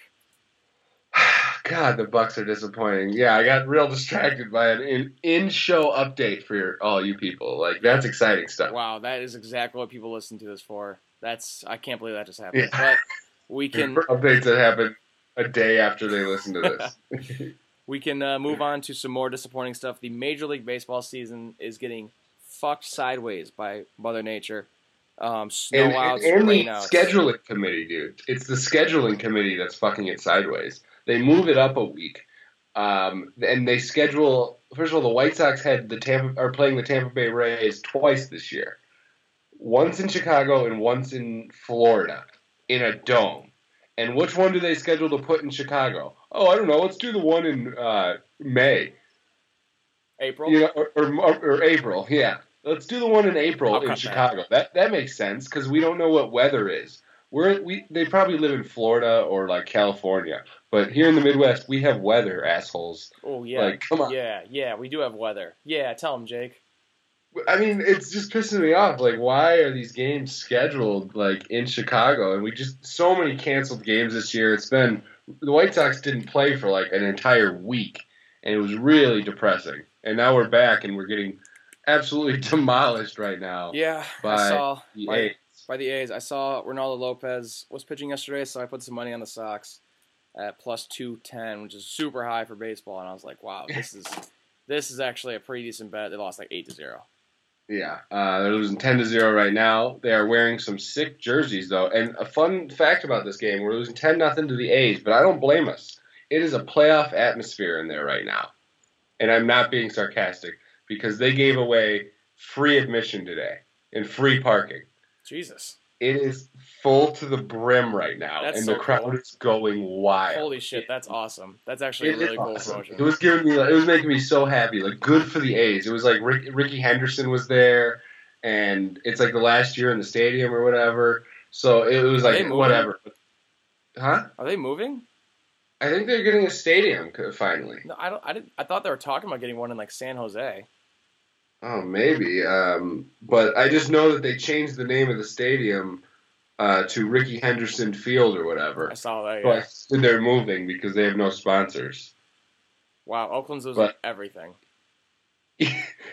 A: <sighs>
B: God, the Bucks are disappointing. Yeah, I got real distracted by an in, in-show update for your, all you people. Like that's exciting stuff.
A: Wow, that is exactly what people listen to this for. That's I can't believe that just happened.
B: Yeah.
A: But we can
B: updates that happen a day after they listen to this. <laughs> <laughs>
A: we can uh, move on to some more disappointing stuff. The Major League Baseball season is getting fucked sideways by Mother Nature. Um, snow
B: and,
A: outs,
B: and, and the
A: outs.
B: scheduling committee, dude. It's the scheduling committee that's fucking it sideways. They move it up a week, um, and they schedule. First of all, the White Sox had the Tampa are playing the Tampa Bay Rays twice this year, once in Chicago and once in Florida, in a dome. And which one do they schedule to put in Chicago? Oh, I don't know. Let's do the one in uh, May.
A: April.
B: You know, or, or, or April, yeah. Let's do the one in April
A: I'll
B: in
A: cut that.
B: Chicago. That that makes sense because we don't know what weather is. We're we they probably live in Florida or like California, but here in the Midwest we have weather, assholes.
A: Oh yeah,
B: Like, come on.
A: yeah, yeah. We do have weather. Yeah, tell them, Jake.
B: I mean, it's just pissing me off. Like, why are these games scheduled like in Chicago? And we just so many canceled games this year. It's been the White Sox didn't play for like an entire week, and it was really depressing. And now we're back, and we're getting absolutely <laughs> demolished right now.
A: Yeah,
B: By
A: I saw
B: the
A: by,
B: A's.
A: by the A's. I saw Reynaldo Lopez was pitching yesterday, so I put some money on the Sox at plus two ten, which is super high for baseball. And I was like, wow, this is this is actually a pretty decent bet. They lost like eight to zero.
B: Yeah, uh, they're losing ten to zero right now. They are wearing some sick jerseys though. And a fun fact about this game: we're losing ten nothing to the A's, but I don't blame us. It is a playoff atmosphere in there right now, and I'm not being sarcastic because they gave away free admission today and free parking.
A: Jesus,
B: It is full to the brim right now,
A: That's
B: and
A: so
B: the crowd
A: cool.
B: is going wild.
A: holy shit, that's awesome. That's actually a really cool
B: awesome.
A: promotion.
B: It was giving me, like, it was making me so happy. Like, good for the A's. It was like Rick, Rickey Henderson was there, and it's like the last year in the stadium or whatever. So it was like whatever. Huh?
A: Are they moving?
B: I think they're getting a stadium finally.
A: No, I don't. I didn't. I thought they were talking about getting one in like San Jose.
B: Oh, maybe. Um, but I just know that they changed the name of the stadium uh, to Rickey Henderson Field or whatever.
A: I saw that. Yeah.
B: I they're moving because they have no sponsors.
A: Wow, Oakland's losing
B: But-
A: everything. <laughs>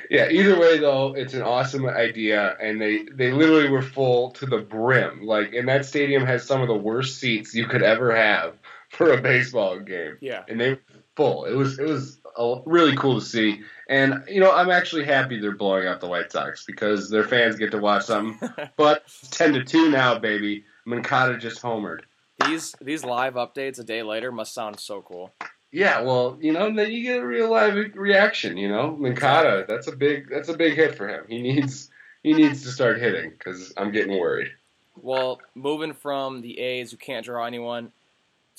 B: yeah, either way though, it's an awesome idea, and they they literally were full to the brim. Like, and that stadium has some of the worst seats you could ever have <laughs> for a baseball game,
A: Yeah.
B: and they were full. It was it was uh, really cool to see, and you know I'm actually happy they're blowing up the White Sox because their fans get to watch something. <laughs> but ten to two now, baby. Moncada just homered.
A: These these live updates a day later must sound so cool.
B: Yeah, well, you know, then you get a real live reaction. You know, Moncada, that's a big that's a big hit for him. He needs he needs to start hitting because I'm getting worried.
A: Well, moving from the A's, who can't draw anyone,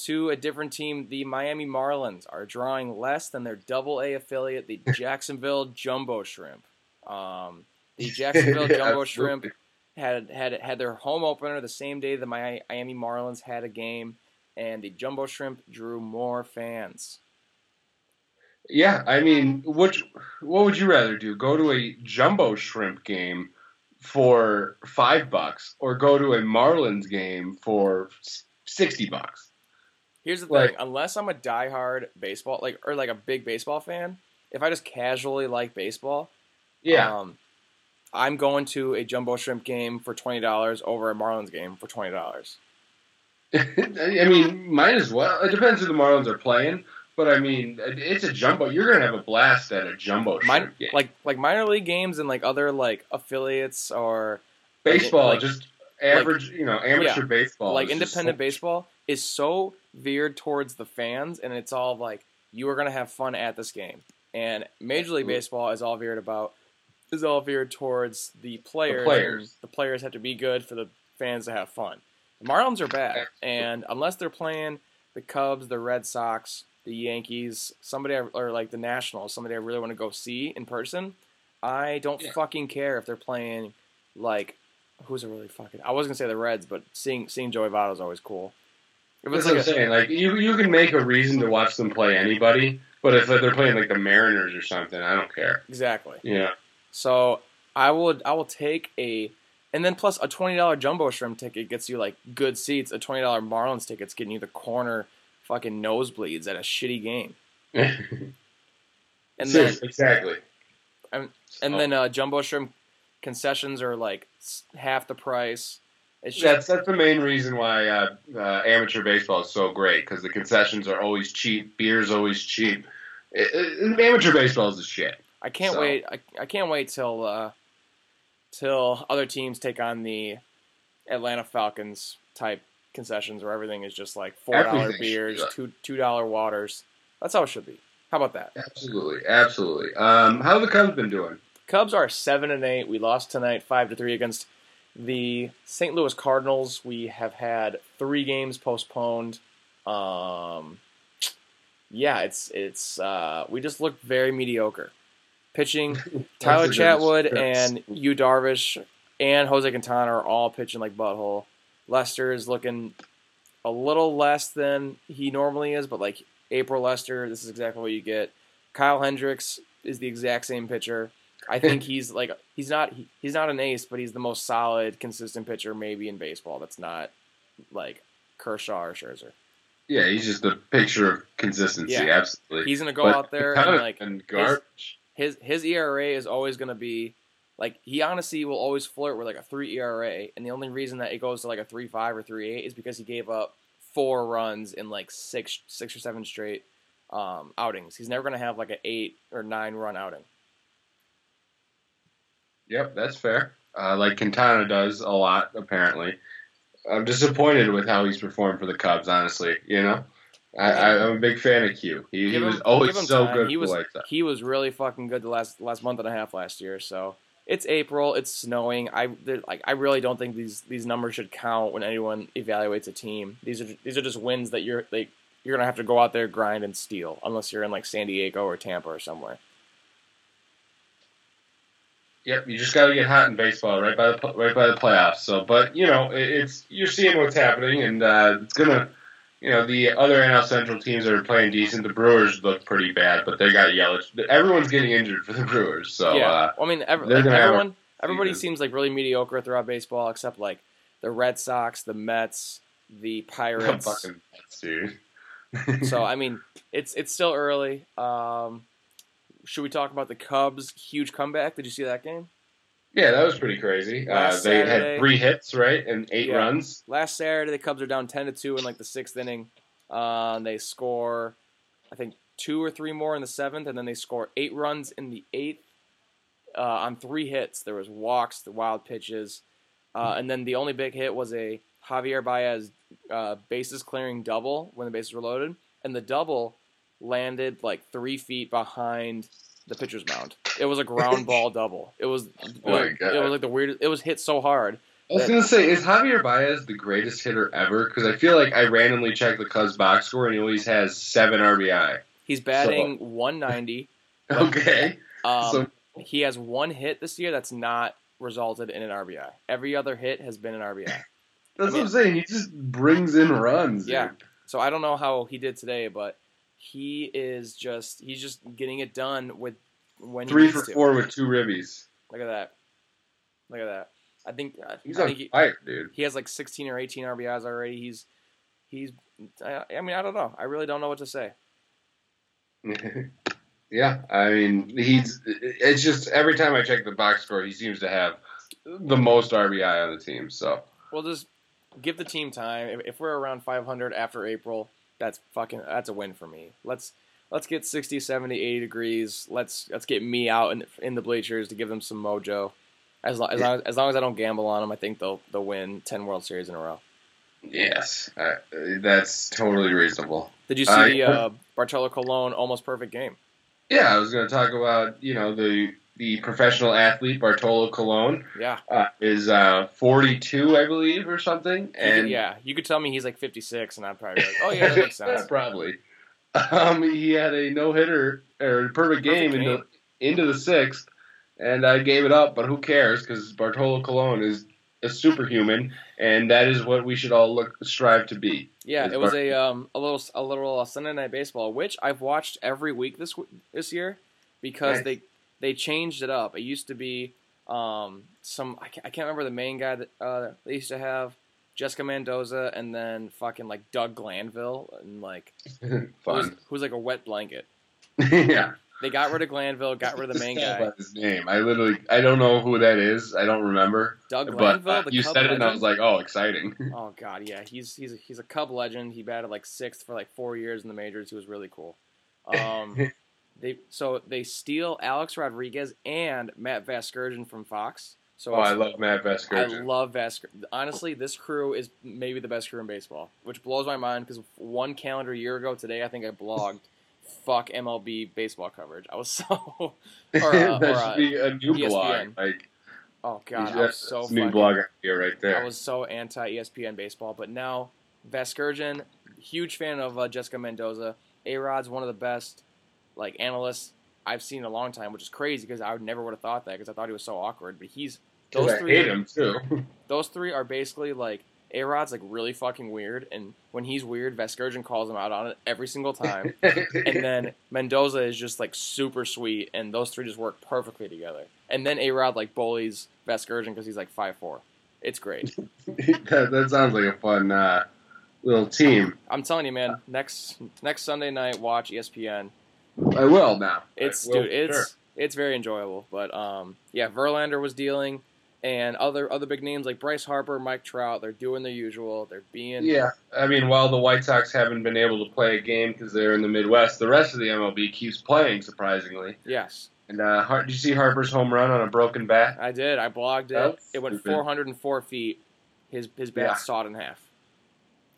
A: to a different team, the Miami Marlins are drawing less than their Double A affiliate, the <laughs> Jacksonville Jumbo Shrimp. Um, the <laughs> Jacksonville Jumbo. Shrimp had had had their home opener the same day the Miami Marlins had a game, and the Jumbo Shrimp drew more fans.
B: Yeah, I mean, which what would you rather do? Go to a jumbo shrimp game for five bucks, or go to a Marlins game for sixty bucks?
A: Here's the thing:
B: Like-
A: unless I'm a diehard baseball, like or like a big baseball fan, if I just casually like baseball,
B: Yeah,
A: Um, I'm going to a jumbo shrimp game for twenty dollars over a Marlins game for twenty dollars. <laughs>
B: I mean, might as well. It depends who the Marlins are playing, but I mean, it's a jumbo. You're gonna have a blast at a jumbo
A: Min-
B: game.
A: like like minor league games and like other like affiliates or
B: baseball,
A: like-
B: just average, you know, amateur baseball,
A: like independent
B: so-
A: baseball is so veered towards the fans, and it's all like you are gonna have fun at this game. And Major League. Baseball is all veered about is all veered towards the players.
B: players.
A: The players have to be good for the fans to have fun. The Marlins are bad, and unless they're playing the Cubs, the Red Sox, the Yankees, somebody I, or like the Nationals, somebody I really want to go see in person, I don't
B: Yeah.
A: fucking care if they're playing like who's a really fucking. I was gonna say the Reds, but seeing seeing Joey Votto is always cool. If
B: That's
A: it's
B: what
A: like
B: I'm
A: a,
B: saying. Like you, you can make a reason to watch them play anybody, but if they're playing like the Mariners or something, I don't care.
A: exactly.
B: Yeah,
A: So I would I will take a and then plus a twenty dollar jumbo shrimp ticket gets you like good seats. A twenty dollar Marlins ticket's getting you the corner fucking nosebleeds at a shitty game. <laughs> And then
B: exactly.
A: and
B: So,
A: then uh, jumbo shrimp concessions are like half the price. It's just
B: that's that's the main reason why uh, uh, amateur baseball is so great because the concessions are always cheap, beer's always cheap. It, it- amateur baseball is the shit.
A: I can't
B: So-
A: wait. I, I can't wait till uh, till other teams take on the Atlanta Falcons type concessions where everything is just like four dollar
B: should be
A: beers, two two dollar waters. That's how it should be. How about that?
B: Absolutely, absolutely. Um, how have the Cubs been doing?
A: Cubs are seven and eight. We lost tonight, five to three against the St. Louis Cardinals. We have had three games postponed. Um, yeah, it's it's uh, we just look very mediocre. Pitching, <laughs> Tyler
B: That's a good
A: Chatwood and Yu Darvish and Jose Quintana are all pitching like butthole. Lester is looking a little less than he normally is, but like April Lester, this is exactly what you get. Kyle Hendricks is the exact same pitcher. I think he's like he's not he, he's not an ace, but he's the most solid, consistent pitcher maybe in baseball. That's not like Kershaw or Scherzer.
B: Yeah, he's just a picture of consistency.
A: Yeah.
B: Absolutely.
A: He's gonna go
B: But
A: out there and like
B: and garbage.
A: his his ERA is always going to be like he honestly will always flirt with like a three ERA, and the only reason that it goes to like a three five or three eight is because he gave up four runs in like six six or seven straight um, outings. He's never going to have like an eight or nine run outing.
B: Yep, that's fair. Uh, like Quintana does a lot, apparently. I'm disappointed with how he's performed for the Cubs, honestly. You know, I, I'm a big fan of Q. He, he
A: Give
B: was
A: him-
B: always so
A: time.
B: good
A: He was
B: White Sox.
A: he was really fucking good the last last month and a half last year. So it's April. It's snowing. I like. I really don't think these these numbers should count when anyone evaluates a team. These are these are just wins that you're like you're gonna have to go out there grind and steal unless you're in like San Diego or Tampa or somewhere.
B: Yep, you just got to get hot in baseball right by the right by the playoffs. So, but you know, it's you're seeing what's happening, and uh, it's gonna, you know, the other NL Central teams that are playing decent. The Brewers look pretty bad, but they got Yelich. Everyone's getting injured for the Brewers, so
A: yeah.
B: uh,
A: Well, I mean, every, like,
B: gonna have a
A: everyone everybody
B: season.
A: seems like really mediocre throughout baseball except like the Red Sox, the Mets, the <laughs> Pirates.
B: fucking nuts, dude.
A: so <laughs> I mean, it's it's still early. Um, should we talk about the Cubs' huge comeback? Did you see that game?
B: yeah, that was pretty crazy. Uh, they had three hits, right, and eight
A: Yeah.
B: runs.
A: Last Saturday, the Cubs are down ten to two in like the sixth inning. Uh, they score, I think, two or three more in the seventh, and then they score eight runs in the eighth uh, on three hits. There was walks, the wild pitches, uh, and then the only big hit was a Javier Baez uh, bases clearing double when the bases were loaded, and the double landed like three feet behind the pitcher's mound. It was a <laughs> ground ball double. It was,
B: Oh my
A: it was like the weirdest. It was hit so hard.
B: I was gonna say, is Javier Baez the greatest hitter ever? Because I feel like I randomly checked the Cubs box score, and he always has seven RBI.
A: He's batting 190. <laughs>
B: Okay,
A: Um,
B: so
A: he has one hit this year that's not resulted in an RBI. Every other hit has been an RBI.
B: That's what I'm saying. He just brings in runs.
A: Yeah.
B: dude.
A: So I don't know how he did today, but he is just he's just getting it done with when
B: Three for
A: to.
B: four with two ribbies.
A: Look at that. Look at that. I think I
B: He's
A: think
B: on
A: he,
B: fire, dude.
A: he has like 16 or 18 RBIs already. He's he's I, I mean I don't know. I really don't know what to say. <laughs>
B: yeah, I mean, he's. It's just every time I check the box score, he seems to have the most RBI on the team. So
A: We'll just give the team time. If, if we're around 500 after April, that's fucking that's a win for me. Let's let's get 60, 70, 80 degrees. Let's let's get me out in in the bleachers to give them some mojo. As long as, long as, long as I don't gamble on them, I think they'll they'll win 10 World Series in a row.
B: yes, uh, that's totally reasonable.
A: Did you see the uh, Bartolo Colon almost perfect game?
B: Yeah, I was going to talk about you know the the professional athlete Bartolo Colon
A: Yeah,
B: uh, is uh, 42, I believe, or something, and
A: yeah. You could tell me he's like 56, and I'm probably like, oh yeah, that makes <laughs> sense.
B: Probably. Um, he had a no hitter or perfect game,
A: Perfect
B: into
A: game.
B: into the sixth, and I gave it up. But who cares? Because Bartolo Colon is a superhuman, and that is what we should all look strive to be.
A: Yeah, it was
B: Bar-
A: a um a little a little uh, Sunday night baseball, which I've watched every week this this year because
B: Nice.
A: they they changed it up. It used to be Um, some I can't, I can't remember the main guy that uh, they used to have. Jessica Mendoza and then fucking like Doug Glanville and like <laughs> who's, who's like a wet blanket. <laughs>
B: yeah.
A: They got rid of Glanville, got rid of the main guy.
B: about His name. I literally, I don't know who that is. I don't remember.
A: Doug
B: But
A: Glanville,
B: uh,
A: the
B: you
A: Cub
B: said it, and I was like, oh, exciting. <laughs>
A: Oh god, yeah, he's he's a, he's a Cub legend. He batted like sixth for like four years in the majors. He was really cool. Um, they so they steal Alex Rodriguez and Matt Vasgersian from Fox. So
B: oh, I love Matt Vasgersian.
A: I love Vasker. Honestly, this crew is maybe the best crew in baseball, which blows my mind because one calendar year ago today, I think I blogged <laughs> "fuck MLB baseball coverage." I was so, <laughs> or, uh, <laughs>
B: that
A: or,
B: should
A: uh,
B: be a new
A: ESPN.
B: blog. Like,
A: oh god, I was so
B: new blog idea right there.
A: I was so anti ESPN baseball, but now Vasgersian, huge fan of uh, Jessica Mendoza. A Rod's one of the best like analysts I've seen in a long time, which is crazy because I would never would have thought that because I thought he was so awkward. But he's those
B: I
A: three.
B: hate him too. <laughs>
A: Those three are basically like A Rod's like really fucking weird, and when he's weird, Vasgersian calls him out on it every single time. and <laughs> then Mendoza is just like super sweet, and those three just work perfectly together. And then A Rod like bullies Vasgersian because he's like five four. It's great. <laughs>
B: that, that sounds like a fun uh, little team.
A: I'm telling you, man. Next next Sunday night, watch ESPN.
B: I will now.
A: It's
B: will
A: dude, it's
B: sure.
A: it's very enjoyable. But um, yeah, Verlander was dealing, and other other big names like Bryce Harper, Mike Trout. They're doing their usual. They're being
B: Yeah, I mean, while the White Sox haven't been able to play a game because they're in the Midwest, the rest of the MLB keeps playing surprisingly.
A: yes.
B: And uh, did you see Harper's home run on a broken bat?
A: I did. I blogged it.
B: That's
A: it went
B: stupid.
A: 404 feet. His his bat
B: Yeah.
A: sawed in half.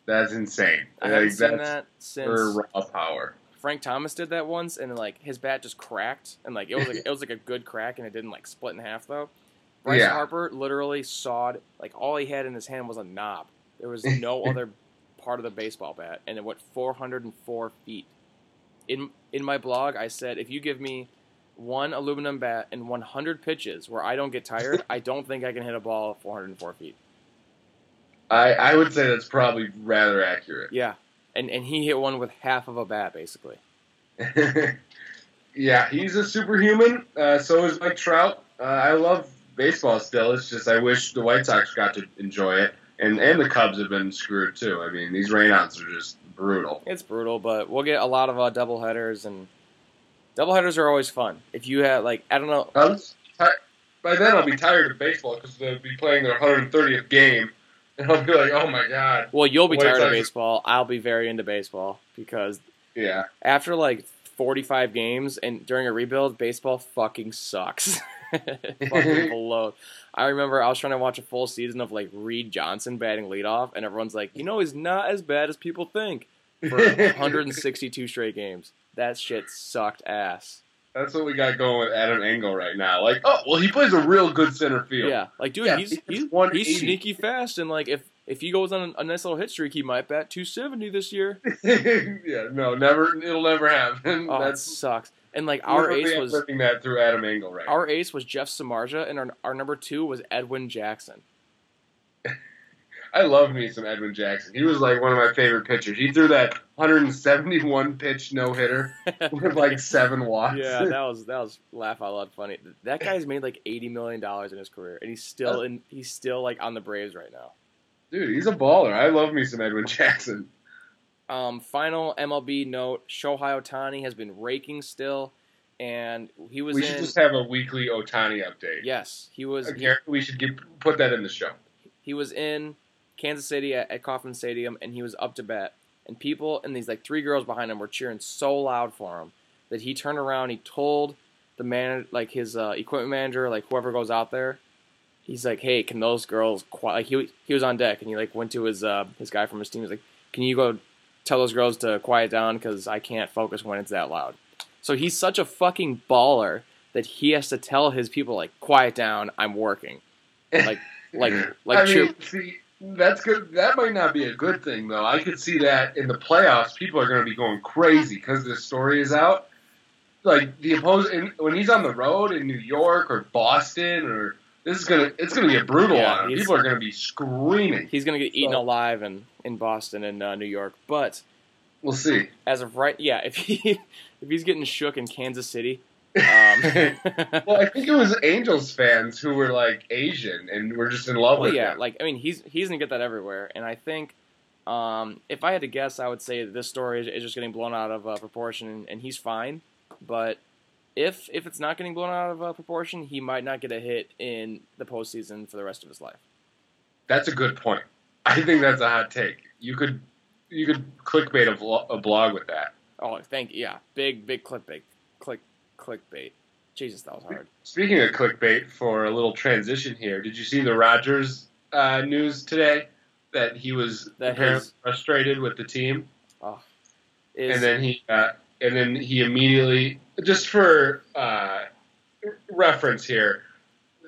B: That's insane.
A: I haven't seen
B: that's
A: that since
B: for raw power.
A: Frank Thomas did that once, and like his bat just cracked, and like it was like it was like a good crack, and it didn't like split in half though. Bryce
B: Yeah.
A: Harper literally sawed like all he had in his hand was a knob. There was no <laughs> other part of the baseball bat, and it went 404 feet. In in my blog, I said if you give me one aluminum bat and 100 pitches where I don't get tired, <laughs> I don't think I can hit a ball 404 feet.
B: I, I would say that's probably rather accurate.
A: Yeah, and and he hit one with half of a bat basically. <laughs>
B: yeah, he's a superhuman. Uh, so is Mike Trout. Uh, I love baseball still. It's just I wish the White Sox got to enjoy it, and and the Cubs have been screwed too. I mean, these rainouts are just brutal.
A: It's brutal, but we'll get a lot of uh, double headers, and double headers are always fun. If you have like I don't know,
B: Cubs. By then, I'll be tired of baseball because they'll be playing their 130th game, and <laughs> I'll be like, "Oh my god!"
A: well you'll be
B: White
A: tired of baseball. I'll be very into baseball because
B: Yeah,
A: after like 45 games and during a rebuild, baseball fucking sucks. <laughs> fucking <laughs> blows. I remember I was trying to watch a full season of like Reed Johnson batting leadoff, and everyone's like, you know, he's not as bad as people think for 162 straight games. That shit sucked ass.
B: That's what we got going with Adam Engel right now. Like, oh well, he plays a real good center field.
A: Yeah, like dude,
B: Yeah,
A: he's
B: he
A: he's, he's sneaky fast, and like if if he goes on a, nice little hit streak, he might bat 270 this year. <laughs>
B: yeah, no, never. It'll never happen.
A: Oh, that sucks. And like our ace was
B: that through Adam Engel right.
A: our ace was Jeff Samardzija, and our our number two was Edwin Jackson.
B: I love me some Edwin Jackson. He was like one of my favorite pitchers. He threw that 171 pitch no hitter <laughs> with like seven walks.
A: yeah, that was that was laugh out loud funny. That guy's made like 80 million dollars in his career, and he's still in he's still like on the Braves right now.
B: dude, he's a baller. I love me some Edwin Jackson.
A: Um, final MLB note: Shohei Ohtani has been raking still, and he was
B: We
A: in.
B: should just have a weekly Ohtani update.
A: yes, he was.
B: Guarantee we should get, put that in the show.
A: he was in Kansas City at, at Kauffman Stadium, and he was up to bat. And people and these like three girls behind him were cheering so loud for him that he turned around. He told the man, like his uh, equipment manager, like whoever goes out there, he's like, "Hey, can those girls?" Qui-? Like he he was on deck, and he like went to his uh, his guy from his team. He's like, "Can you go tell those girls to quiet down because I can't focus when it's that loud." So he's such a fucking baller that he has to tell his people like, "Quiet down, I'm working." Like like <laughs> like
B: I mean, see, that's good. That might not be a good thing, though. I could see that in the playoffs, people are going to be going crazy because this story is out. Like the opposing when he's on the road in New York or Boston, or this is gonna it's gonna get brutal
A: Yeah,
B: on him. People are going to be screaming.
A: He's gonna get eaten
B: So-
A: alive in, in Boston and uh, New York. But
B: We'll see.
A: as of right, yeah, if he <laughs> if he's getting shook in Kansas City, Um, <laughs>
B: well, I think it was Angels fans who were like Asian and were just in love
A: well,
B: with
A: yeah,
B: him.
A: like I mean, he's he's gonna get that everywhere, and I think um, if I had to guess, I would say that this story is, just getting blown out of uh, proportion, and, and he's fine. But if if it's not getting blown out of uh, proportion, he might not get a hit in the postseason for the rest of his life.
B: That's a good point. I think that's a hot take. You could you could clickbait a, a blog with that.
A: Oh, thank you, yeah, big big clickbait, click clickbait. Jesus, that was hard.
B: Speaking of clickbait, for a little transition here, did you see the Rodgers uh, news today that he was
A: That
B: apparently
A: his-
B: frustrated with the team,
A: Is,
B: and then he uh, and then he immediately just for uh, reference here,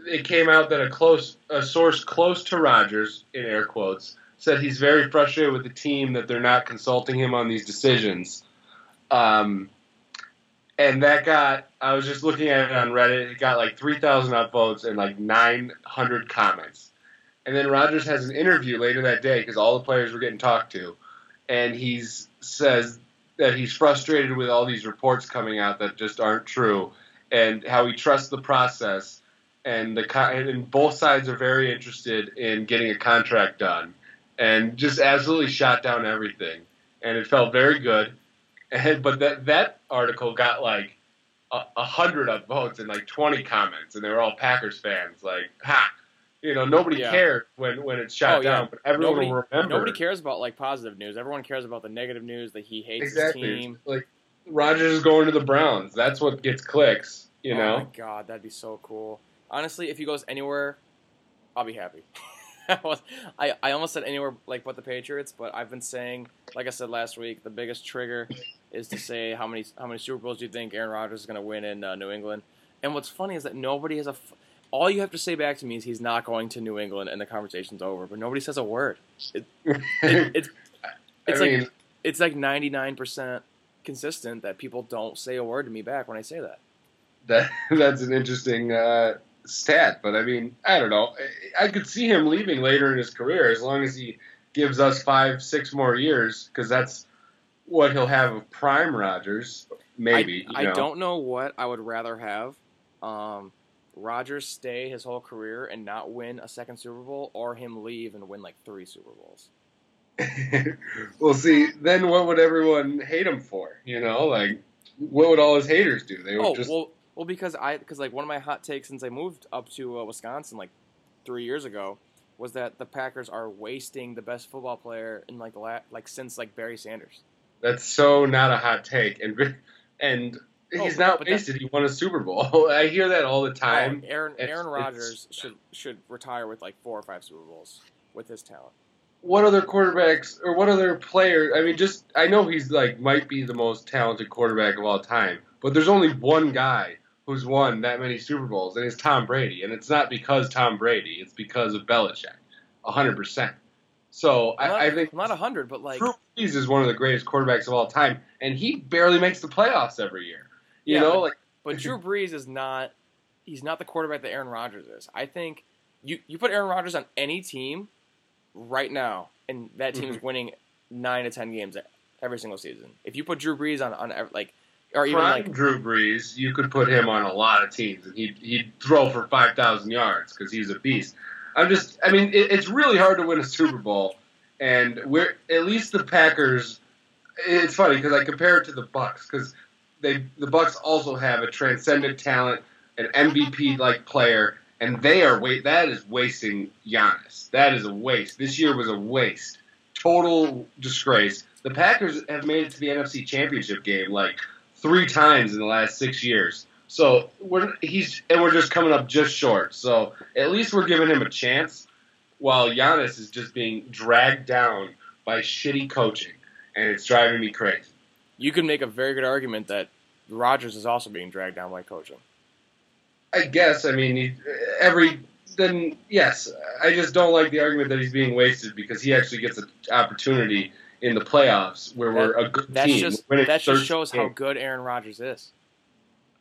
B: it came out that a close a source close to Rodgers in air quotes said he's very frustrated with the team that they're not consulting him on these decisions. Um, and that got I was just looking at it on Reddit. It got like three thousand upvotes and like nine hundred comments. And then Rodgers has an interview later that day because all the players were getting talked to, and he says that he's frustrated with all these reports coming out that just aren't true, and how he trusts the process, and the and both sides are very interested in getting a contract done, and just absolutely shot down everything, and it felt very good. And but that that article got like a, a hundred upvotes and like twenty comments, and they were all Packers fans. Like, ha, you know, nobody
A: Yeah.
B: cared when when it's shot
A: Oh, yeah.
B: down, but everyone
A: nobody
B: will remember.
A: nobody cares about like positive news. Everyone cares about the negative news that he hates
B: exactly.
A: his team.
B: Like Rodgers is going to the Browns. That's what gets clicks. You
A: oh
B: know.
A: my god, that'd be so cool. Honestly, if he goes anywhere, I'll be happy. <laughs> <laughs> I was- I, I almost said anywhere like but the Patriots, but I've been saying, like I said last week, the biggest trigger is to say how many how many Super Bowls do you think Aaron Rodgers is going to win in uh, New England? And what's funny is that nobody has a. F- all you have to say back to me is he's not going to New England, and the conversation's over. But nobody says a word. It, it, it's <laughs> it's
B: I
A: like
B: mean,
A: it's like ninety nine percent consistent that people don't say a word to me back when I say that.
B: that <laughs> that's an interesting uh, stat, but I mean, I don't know. I, could see him leaving later in his career as long as he gives us five, six more years, because that's what he'll have of prime Rodgers. Maybe
A: I,
B: you know.
A: I don't know what I would rather have. Um, Rodgers stay his whole career and not win a second Super Bowl, or him leave and win like three Super Bowls. <laughs>
B: well, see, then what would everyone hate him for? You know, like what would all his haters do? They would
A: Oh
B: just
A: well, well because I because like one of my hot takes since I moved up to uh, Wisconsin like three years ago was that the Packers are wasting the best football player in like the la- like since like Barry Sanders.
B: That's so not a hot take, and and
A: Oh,
B: he's
A: but-
B: not wasted. He won a Super Bowl. <laughs> I hear that all the time.
A: Oh, Aaron
B: It's-
A: Aaron Rodgers should should retire with like four or five Super Bowls with his talent.
B: What other quarterbacks or what other players? I mean, just I know he's like might be the most talented quarterback of all time, but there's only one guy who's won that many Super Bowls, and it's Tom Brady. And it's not because Tom Brady; it's because of Belichick, hundred percent. So
A: not,
B: I, I think
A: not hundred, but like
B: Drew Brees is one of the greatest quarterbacks of all time, and he barely makes the playoffs every year. You
A: Yeah,
B: know, like
A: But Drew Brees is not he's not the quarterback that Aaron Rodgers is. I think you you put Aaron Rodgers on any team right now, and that team
B: Mm-hmm.
A: is winning nine to ten games every single season. If you put Drew Brees on on like or even
B: prime
A: like
B: Drew Brees, you could put him on a lot of teams, and he'd he'd throw for five thousand yards because he's a beast. I'm just, I mean, it, it's really hard to win a Super Bowl, and we're at least the Packers. It's funny because I compare it to the Bucks because they the Bucks also have a transcendent talent, an MVP like player, and they are wait that is wasting Giannis. That is a waste. This year was a waste, total disgrace. The Packers have made it to the NFC Championship game like three times in the last six years. So we're he's and we're just coming up just short. So at least we're giving him a chance, while Giannis is just being dragged down by shitty coaching, and it's driving me crazy.
A: you could make a very good argument that Rodgers is also being dragged down by coaching.
B: I guess I mean every then yes, I just don't like the argument that he's being wasted because he actually gets an opportunity in the playoffs where we're a good
A: That's
B: team.
A: just that just
B: 13
A: shows how good Aaron Rodgers is.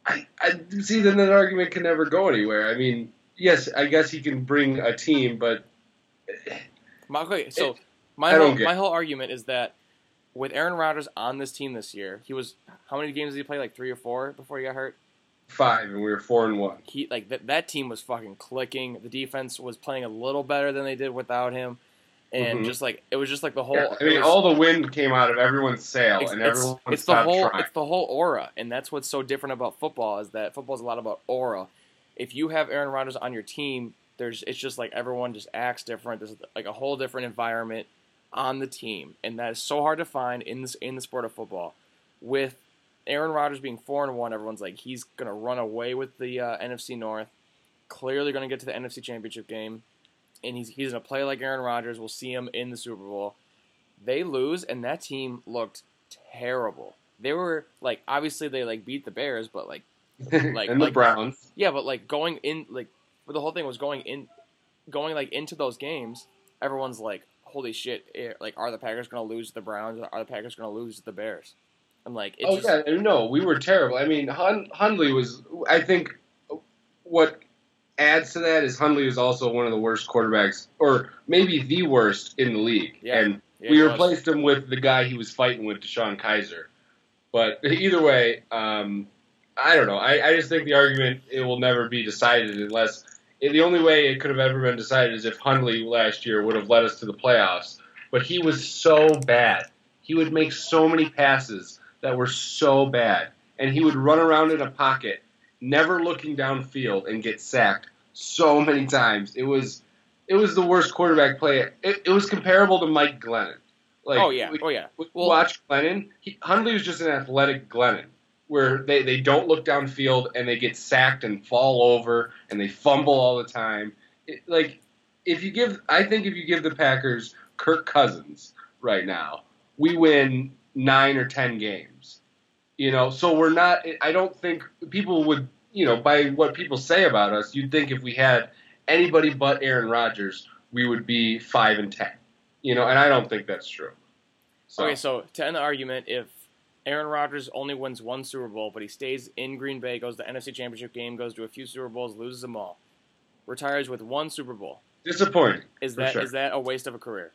B: I, I see. Then that argument can never go anywhere. I mean, yes, I guess he can bring a team, but
A: okay, eh, so my whole, my whole argument is that with Aaron Rodgers on this team this year, he was how many games did he play? Like three or four before he got hurt.
B: five, and we were four and one.
A: he like that that team was fucking clicking. The defense was playing a little better than they did without him, and
B: Mhm.
A: just like it was just like the whole.
B: Yeah, I mean,
A: was-
B: all the wind came out of everyone's sail,
A: it's,
B: and everyone
A: it's the whole
B: trying.
A: it's the whole aura, and that's what's so different about football is that football is a lot about aura. If you have Aaron Rodgers on your team, there's it's just like everyone just acts different. There's like a whole different environment on the team, and that is so hard to find in this in the sport of football. With Aaron Rodgers being four and one, everyone's like he's gonna run away with the uh, NFC North. Clearly, gonna get to the NFC Championship game, and he's he's gonna play like Aaron Rodgers. We'll see him in the Super Bowl. They lose, and that team looked terrible. They were like obviously they like beat the Bears, but like <laughs> like-
B: and the
A: like-
B: Browns.
A: yeah, but like going in like the whole thing was going in going like into those games, everyone's like, Holy shit, eh, like are the Packers gonna lose the Browns? Are the Packers gonna lose the Bears? I'm like, it
B: oh
A: just,
B: yeah, no, we were terrible. I mean, Hun- Hundley was. I think what adds to that is Hundley was also one of the worst quarterbacks, or maybe the worst in the league.
A: Yeah,
B: and
A: yeah,
B: we replaced him with the guy he was fighting with, DeShone Kizer. But either way, um, I don't know. I, I just think the argument it will never be decided unless the only way it could have ever been decided is if Hundley last year would have led us to the playoffs. But he was so bad. He would make so many passes that were so bad, and he would run around in a pocket, never looking downfield, and get sacked so many times. It was it was the worst quarterback play. It, it was comparable to Mike Glennon. Like,
A: oh yeah,
B: we-
A: oh yeah.
B: we
A: Well-
B: watch Glennon. He, Hundley was just an athletic Glennon, where they, they don't look downfield and they get sacked and fall over and they fumble all the time. It, like if you give, I think if you give the Packers Kirk Cousins right now, we win nine or ten games. You know, so we're not. I don't think people would. You know, by what people say about us, you'd think if we had anybody but Aaron Rodgers, we would be five and ten. You know, and I don't think that's true. So,
A: Okay, so to end the argument, if Aaron Rodgers only wins one Super Bowl, but he stays in Green Bay, goes to the NFC Championship game, goes to a few Super Bowls, loses them all, retires with one Super Bowl,
B: disappointing.
A: is that is
B: sure.
A: that a waste of a career?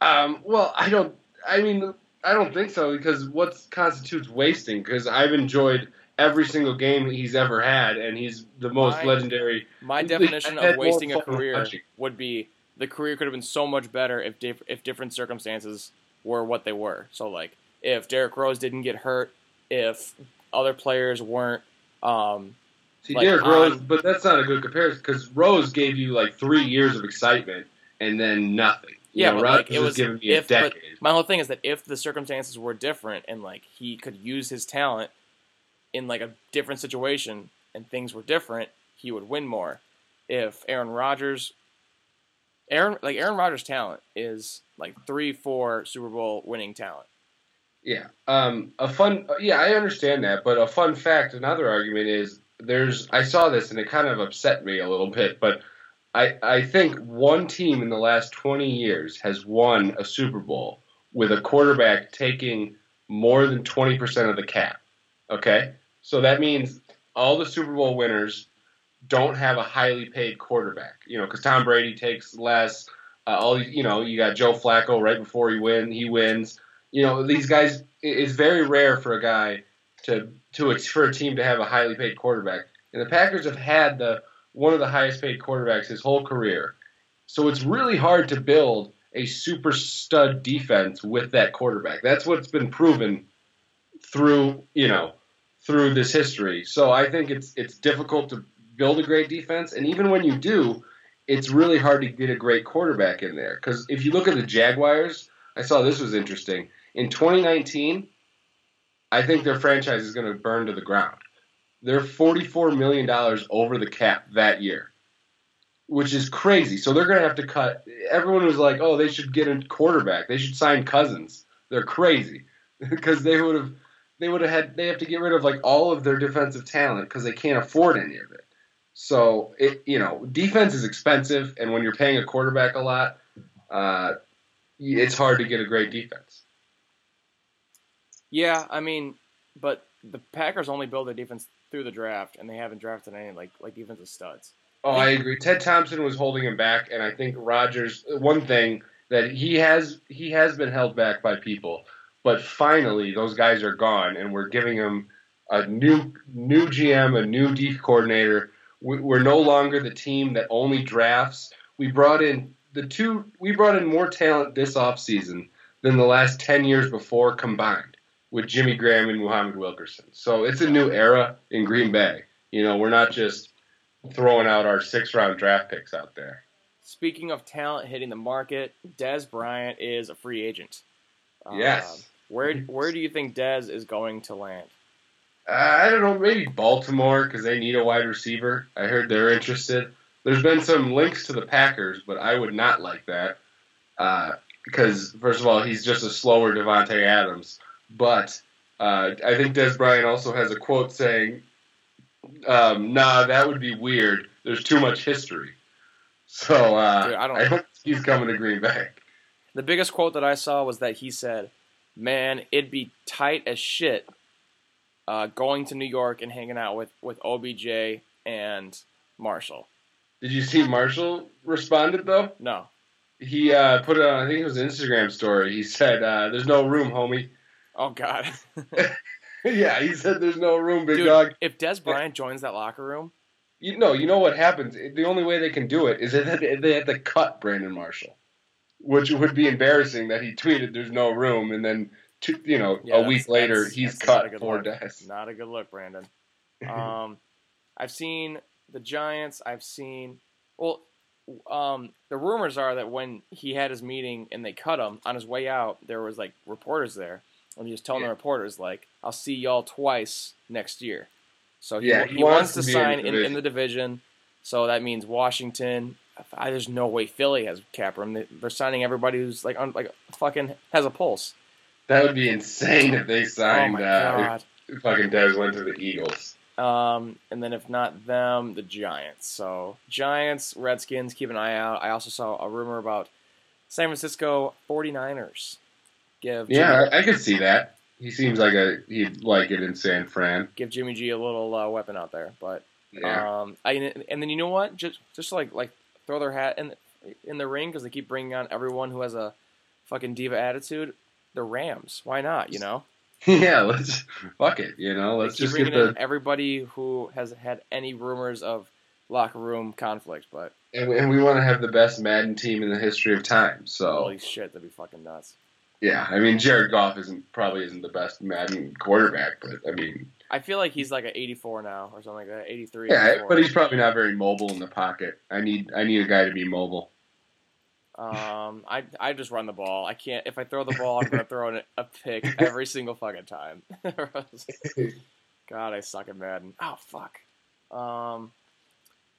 B: Um, well, I don't. I mean, I don't think so because what constitutes wasting? Because I've enjoyed every single game he's ever had, and he's the most
A: My-
B: legendary.
A: My definition of wasting a career would be the career could have been so much better if diff- if different circumstances were what they were. So like if Derrick Rose didn't get hurt, if other players weren't um,
B: See,
A: Like,
B: Derrick Rose, but that's not a good comparison because Rose gave you like three years of excitement and then nothing.
A: Yeah,
B: know,
A: but,
B: Rodgers
A: like, it was-
B: given me
A: if- but-
B: decade.
A: My whole thing is that if the circumstances were different and like he could use his talent in like a different situation and things were different, he would win more. If Aaron Rodgers, Aaron like Aaron Rodgers' talent is like three, four Super Bowl winning talent.
B: Yeah. Um, a fun. Yeah, I understand that, but a fun fact, another argument is there's. I saw this and it kind of upset me a little bit, but I I think one team in the last 20 years has won a Super Bowl with a quarterback taking more than 20% of the cap. Okay, so that means all the Super Bowl winners don't have a highly paid quarterback. You know, because Tom Brady takes less. Uh, all you know, you got Joe Flacco right before he win, he wins you know these guys it's very rare for a guy to to for a team to have a highly paid quarterback and the packers have had the one of the highest paid quarterbacks his whole career. So it's really hard to build a super stud defense with that quarterback. That's what's been proven through you know through this history. So i think it's it's difficult to build a great defense. And even when you do it's really hard to get a great quarterback in there. Because if you look at the jaguars i saw this was interesting. In 2019, I think their franchise is going to burn to the ground. They're $44 million over the cap that year, which is crazy. So they're going to have to cut. Everyone was like, oh, they should get a quarterback. They should sign Cousins. They're crazy <laughs> because they would have. They would have had. They have to get rid of like all of their defensive talent because they can't afford any of it. So it, you know, defense is expensive, and when you're paying a quarterback a lot, uh, it's hard to get a great defense.
A: Yeah, I mean, but the Packers only build their defense through the draft, and they haven't drafted any like like defensive studs.
B: Oh, I agree. Ted Thompson was holding him back, and I think Rodgers. One thing that he has he has been held back by people, but finally those guys are gone, and we're giving him a new new GM, a new D coordinator. We- We're no longer the team that only drafts. We brought in the two. We brought in more talent this offseason than the last ten years before combined with Jimmy Graham and Muhammad Wilkerson. So it's a new era in Green Bay. You know, we're not just throwing out our six round draft picks out there.
A: Speaking of talent hitting the market, Dez Bryant is a free agent. Um,
B: Yes.
A: Where where do you think Dez is going to land?
B: Uh, I don't know, maybe Baltimore because they need a wide receiver. I heard they're interested. There's been some links to the Packers, but I would not like that uh, because first of all, he's just a slower Davante Adams. But uh, I think Dez Bryant also has a quote saying, um, "Nah, that would be weird. There's too much history." So uh,
A: Dude, I
B: I
A: don't-
B: don't. think he's coming to Green Bay.
A: The biggest quote that I saw was that he said, "Man, it'd be tight as shit uh, going to New York and hanging out with with OBJ and Marshall."
B: Did you see Marshall responded though?
A: No,
B: He uh, put it on, I think it was an Instagram story. He said, uh, "There's no room, homie."
A: Oh god, <laughs>
B: yeah, he said, "There's no room, big
A: dude.
B: dog."
A: If Dez Bryant joins that locker room,
B: You know, you know what happens. The only way they can do it is that they had to cut Brandon Marshall, which would be embarrassing. That he tweeted, "There's no room," and then two, you know
A: Yeah,
B: a week later he's cut for
A: look.
B: Dez.
A: not a good look, Brandon. <laughs> Um, I've seen the Giants. I've seen well. Um, the rumors are that when he had his meeting and they cut him on his way out, there was like reporters there, and he was telling
B: Yeah.
A: the reporters like, "I'll see y'all twice next year." So he,
B: Yeah,
A: he,
B: he
A: wants,
B: wants
A: to,
B: to be in
A: sign
B: the
A: in, in the division. So that means Washington. I, there's no way Philly has cap room. They, they're signing everybody who's like un, like fucking has a pulse.
B: That would be insane if they
A: Oh
B: signed.
A: my
B: uh,
A: god.
B: if fucking Dez went to the Eagles.
A: Um, and then if not them, the Giants. So Giants, Redskins, keep an eye out. I also saw a rumor about San Francisco 49ers. Give
B: Yeah, I, I could see that. He seems like a he'd like it in San Fran.
A: give Jimmy G a little uh, weapon out there. But
B: Yeah.
A: um, I and then you know what? Just just like like throw their hat in in the ring because they keep bringing on everyone who has a fucking diva attitude. The Rams. Why not? You know. <laughs>
B: yeah, let's fuck it. You know, let's just get the
A: everybody who has had any rumors of locker room conflict, but.
B: and, and we want to have the best Madden team in the history of time. So
A: Holy shit, that'd be fucking nuts.
B: Yeah, I mean Jared Goff isn't probably isn't the best Madden quarterback, but I mean
A: I feel like he's like an 84 now or something like that. 83.
B: yeah,
A: 84.
B: but he's probably not very mobile in the pocket. I need I need a guy to be mobile.
A: Um, I I just run the ball. I can't. If I throw the <laughs> ball, I'm gonna throw in a pick every single fucking time. <laughs> God, I suck at Madden. Oh fuck. Um,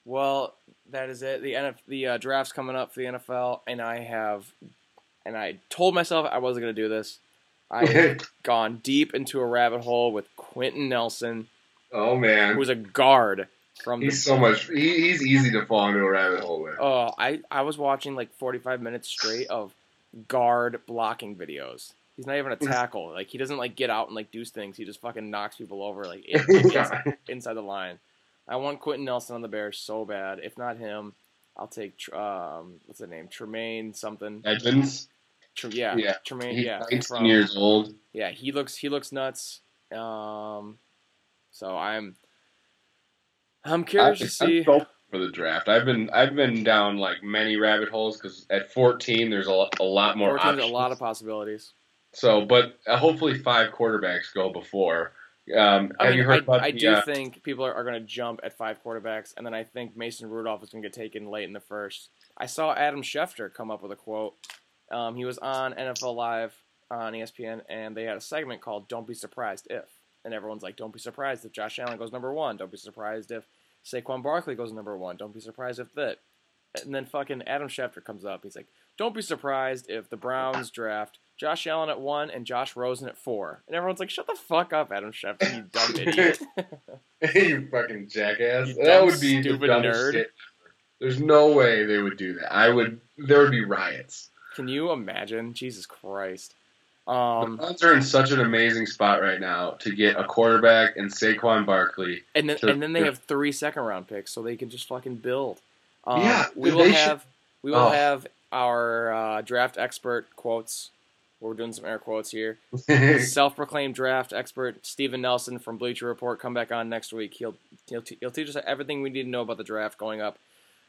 A: well, that is it. The NF, the uh, draft's coming up for the NFL, and I have, and I told myself I wasn't gonna do this. I <laughs> had gone deep into a rabbit hole with Quenton Nelson,
B: oh man,
A: who's a guard from the
B: he's so much. He, he's easy to fall into a rabbit hole with.
A: Oh, I, I was watching like 45 minutes straight of guard blocking videos. He's not even a <laughs> tackle. Like he doesn't like get out and like do things. He just fucking knocks people over like <laughs> in, in- inside, inside the line. I want Quenton Nelson on the Bears so bad. If not him, I'll take um what's the name Tremaine something. Edmunds, yeah,
B: Yeah.
A: Tremaine.
B: he's
A: Yeah,
B: 19
A: from-
B: years old.
A: yeah. He looks he looks nuts. Um, so I'm I'm curious to
B: I'm
A: see.
B: for the draft. I've been I've been down like many rabbit holes because at 14 there's a, lo- a lot more options.
A: a lot of possibilities.
B: So, but uh, hopefully five quarterbacks go before. Um,
A: I
B: have
A: mean,
B: you heard
A: I,
B: about
A: I
B: the,
A: do
B: uh,
A: think people are, are going to jump at five quarterbacks, and then I think Mason Rudolph is going to get taken late in the first. I saw Adam Schefter come up with a quote. Um, he was on NFL Live on ESPN, and they had a segment called "Don't Be Surprised If," and everyone's like, "Don't be surprised if Josh Allen goes number one. Don't be surprised if Saquon Barkley goes number one. Don't be surprised if that." And then fucking Adam Schefter comes up. He's like, "Don't be surprised if the Browns draft Josh Allen at one and Josh Rosen at four. And everyone's like, "Shut the fuck up, Adam Schefter, you dumb <laughs> idiot." <laughs>
B: you fucking jackass.
A: You
B: that would be the
A: stupid
B: dumbest
A: nerd.
B: shit. There's no way they would do that. I would. There would be riots.
A: Can you imagine? Jesus Christ.
B: the
A: Um,
B: Browns are in such an amazing spot right now to get a quarterback and Saquon Barkley.
A: and then
B: Sure,
A: and then they have three second round picks, so they can just fucking build. Um,
B: Yeah,
A: we
B: they
A: will
B: should-
A: have we will
B: Oh.
A: have our uh, draft expert quotes We're doing some air quotes here. <laughs> Self-proclaimed draft expert Steven Nelson from Bleacher Report come back on next week. He'll he'll, t- he'll teach us everything we need to know about the draft going up.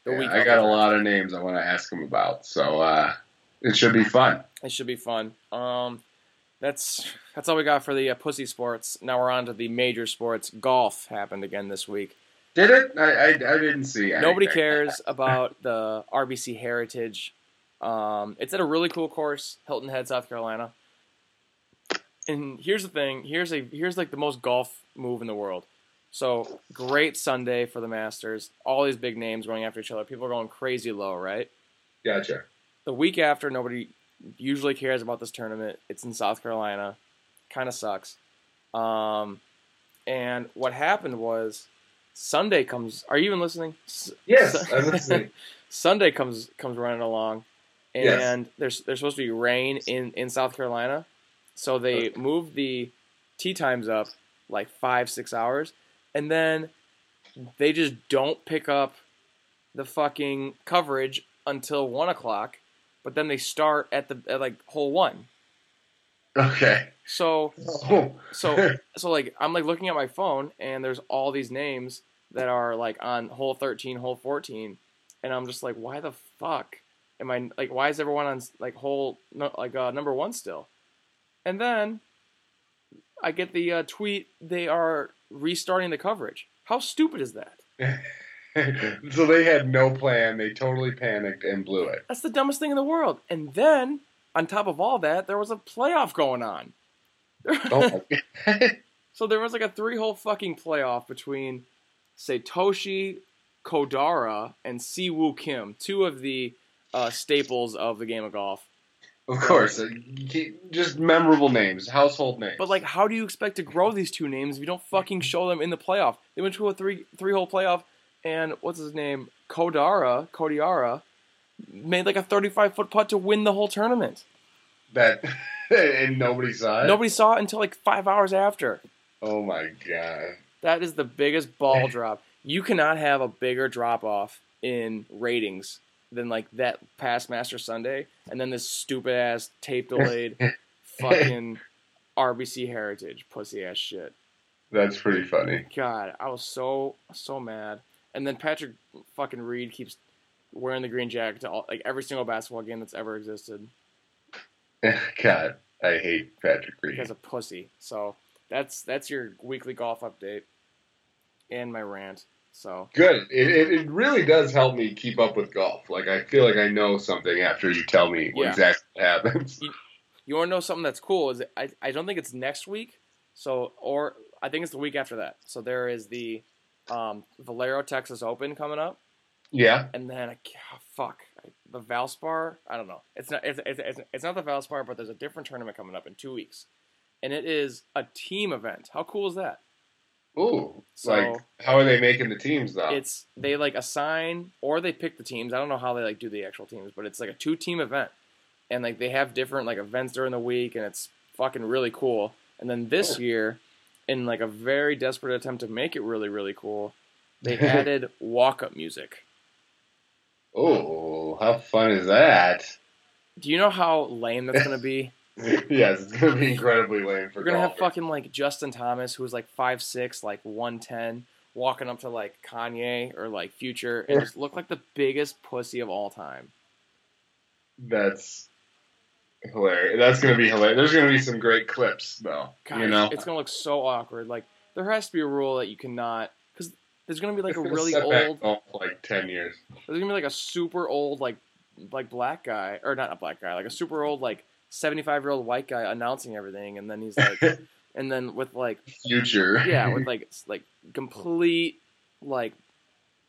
A: The
B: Yeah,
A: week
B: I got a lot of names I want to ask him about, so uh, it should be fun.
A: It should be fun. Um, that's that's all we got for the uh, pussy sports. Now we're on to the major sports. Golf happened again this week.
B: Did it? I, I, I didn't see.
A: Nobody cares about the RBC Heritage. Um, it's at a really cool course, Hilton Head, South Carolina. And here's the thing. Here's a here's like the most golf move in the world. So great Sunday for the Masters. All these big names going after each other. People are going crazy low, right?
B: Gotcha.
A: The week after, nobody usually cares about this tournament. It's in South Carolina. Kind of sucks. Um, and what happened was Sunday comes. Are you even listening?
B: Yes, I'm listening. <laughs>
A: Sunday comes comes running along, and
B: Yes.
A: there's there's supposed to be rain in in South Carolina, so they moved the tee times up like five six hours, and then they just don't pick up the fucking coverage until one o'clock, but then they start at the at like hole one.
B: Okay.
A: So
B: Oh.
A: so <laughs> so like I'm like looking at my phone and there's all these names that are like on hole 13, hole 14, and I'm just like, why the fuck am I like? Why is everyone on like hole no, like uh, number one still? And then I get the uh, tweet they are restarting the coverage. How stupid is that? <laughs> <laughs>
B: so they had no plan. They totally panicked and blew it.
A: That's the dumbest thing in the world. And then on top of all that, there was a playoff going on.
B: Oh my <laughs>
A: So there was like a three hole fucking playoff between Satoshi Kodaira and Siwoo Kim, two of the uh, staples of the game of golf.
B: Of course, uh, just memorable names, household names.
A: But like, how do you expect to grow these two names if you don't fucking show them in the playoff? They went to a three three hole playoff, and what's his name? Kodaira, Kodiara, made like a thirty five foot putt to win the whole tournament.
B: that, <laughs> and nobody saw it.
A: Nobody saw it until like five hours after.
B: Oh my god.
A: That is the biggest ball drop. You cannot have a bigger drop off in ratings than like that past Master Sunday, and then this stupid ass tape delayed <laughs> fucking RBC Heritage pussy ass shit.
B: That's pretty funny.
A: God, I was so so mad. And then Patrick fucking Reed keeps wearing the green jacket to all, like every single basketball game that's ever existed <laughs>
B: God, I hate Patrick Reed.
A: because a pussy. So that's that's your weekly golf update and my rant. So
B: Good. It, it, it really does help me keep up with golf. Like I feel like I know something after you tell me what
A: Yeah.
B: exactly happens.
A: You want to know something that's cool? Is I I don't think it's next week. So or I think it's the week after that. So there is the um, Valero Texas Open coming up,
B: Yeah.
A: and then ca- fuck the Valspar. I don't know. It's not it's, it's, it's, it's not the Valspar, but there's a different tournament coming up in two weeks, and it is a team event. How cool is that?
B: Ooh.
A: So-
B: like how are they making the teams though?
A: It's they like assign or they pick the teams. I don't know how they like do the actual teams, but it's like a two team event, and like they have different like events during the week, and it's fucking really cool. And then this
B: Cool.
A: year, in like a very desperate attempt to make it really really cool, they <laughs> added walk up music.
B: oh, how fun is that?
A: Do you know how lame that's gonna be? <laughs>
B: yes, it's gonna be incredibly lame for
A: We're gonna have fucking like Justin Thomas, who's like five six, like one ten, walking up to like Kanye or like Future, and just look like the biggest pussy of all time.
B: That's hilarious. That's gonna be hilarious. There's gonna be some great clips though.
A: God,
B: you know,
A: it's gonna look so awkward. Like there has to be a rule that you cannot, because there's gonna be like
B: It's
A: a really old,
B: like ten years.
A: there's gonna be like a super old like like black guy or not a black guy, like a super old like seventy five year old white guy announcing everything, and then he's like, <laughs> and then with like
B: Future.
A: yeah, with <laughs> like like complete like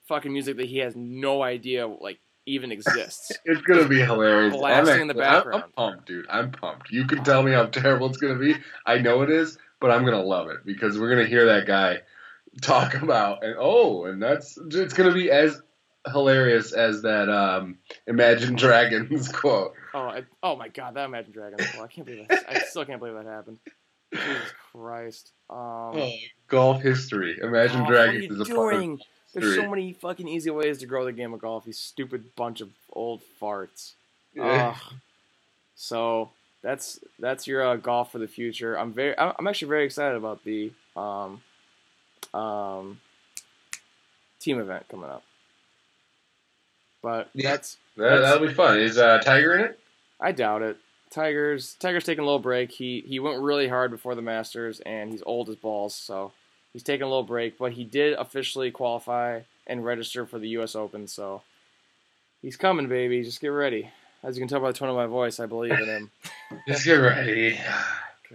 A: fucking music that he has no idea like even exists. <laughs>
B: It's gonna be hilarious.
A: Blasting
B: I'm
A: in the
B: actually- I'm-
A: background.
B: I'm, pumped, dude. I'm pumped. You can tell me how terrible it's gonna be. I know it is, but I'm gonna love it because we're gonna hear that guy talk <laughs> about and oh, and that's it's gonna be as hilarious as that um, Imagine <laughs> Dragons quote.
A: Oh, I, oh my god, that Imagine Dragons! quote! I can't believe that. I still can't believe that happened. Jesus Christ. Um,
B: Golf history. Imagine
A: golf,
B: Dragons
A: what
B: is
A: are
B: a
A: you
B: part of
A: doing? There's so many fucking easy ways to grow the game of golf. You stupid bunch of old farts.
B: Yeah.
A: Ugh. So that's that's your uh, golf for the future. I'm very I'm I'm actually very excited about the um um team event coming up. But
B: Yeah.
A: that's
B: That, that'll be fun. Is uh, Tiger in it?
A: I doubt it. Tigers Tigers taking a little break. He he went really hard before the Masters and he's old as balls, so he's taking a little break, but he did officially qualify and register for the US Open, so he's coming, baby. Just get ready. As you can tell by the tone of my voice, I believe in him. <laughs>
B: Just get ready.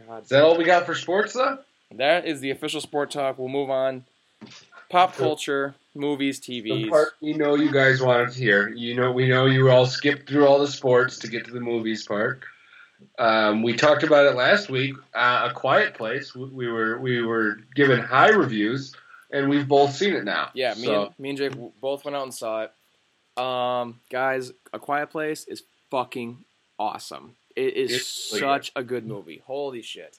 A: God.
B: Is that all we got for sports, though?
A: That is the official sport talk. We'll move on. Pop culture, movies,
B: The
A: TVs.
B: part we know you guys wanted to hear. You know, we know you all skipped through all the sports to get to the movies part. Um, we talked about it last week. Uh, a Quiet Place. We, we were we were given high reviews, and we've both seen it now.
A: Yeah, me,
B: So,
A: and, me and Jake both went out and saw it. Um, guys, A Quiet Place is fucking awesome. It is
B: It's really
A: such a good movie. Holy shit.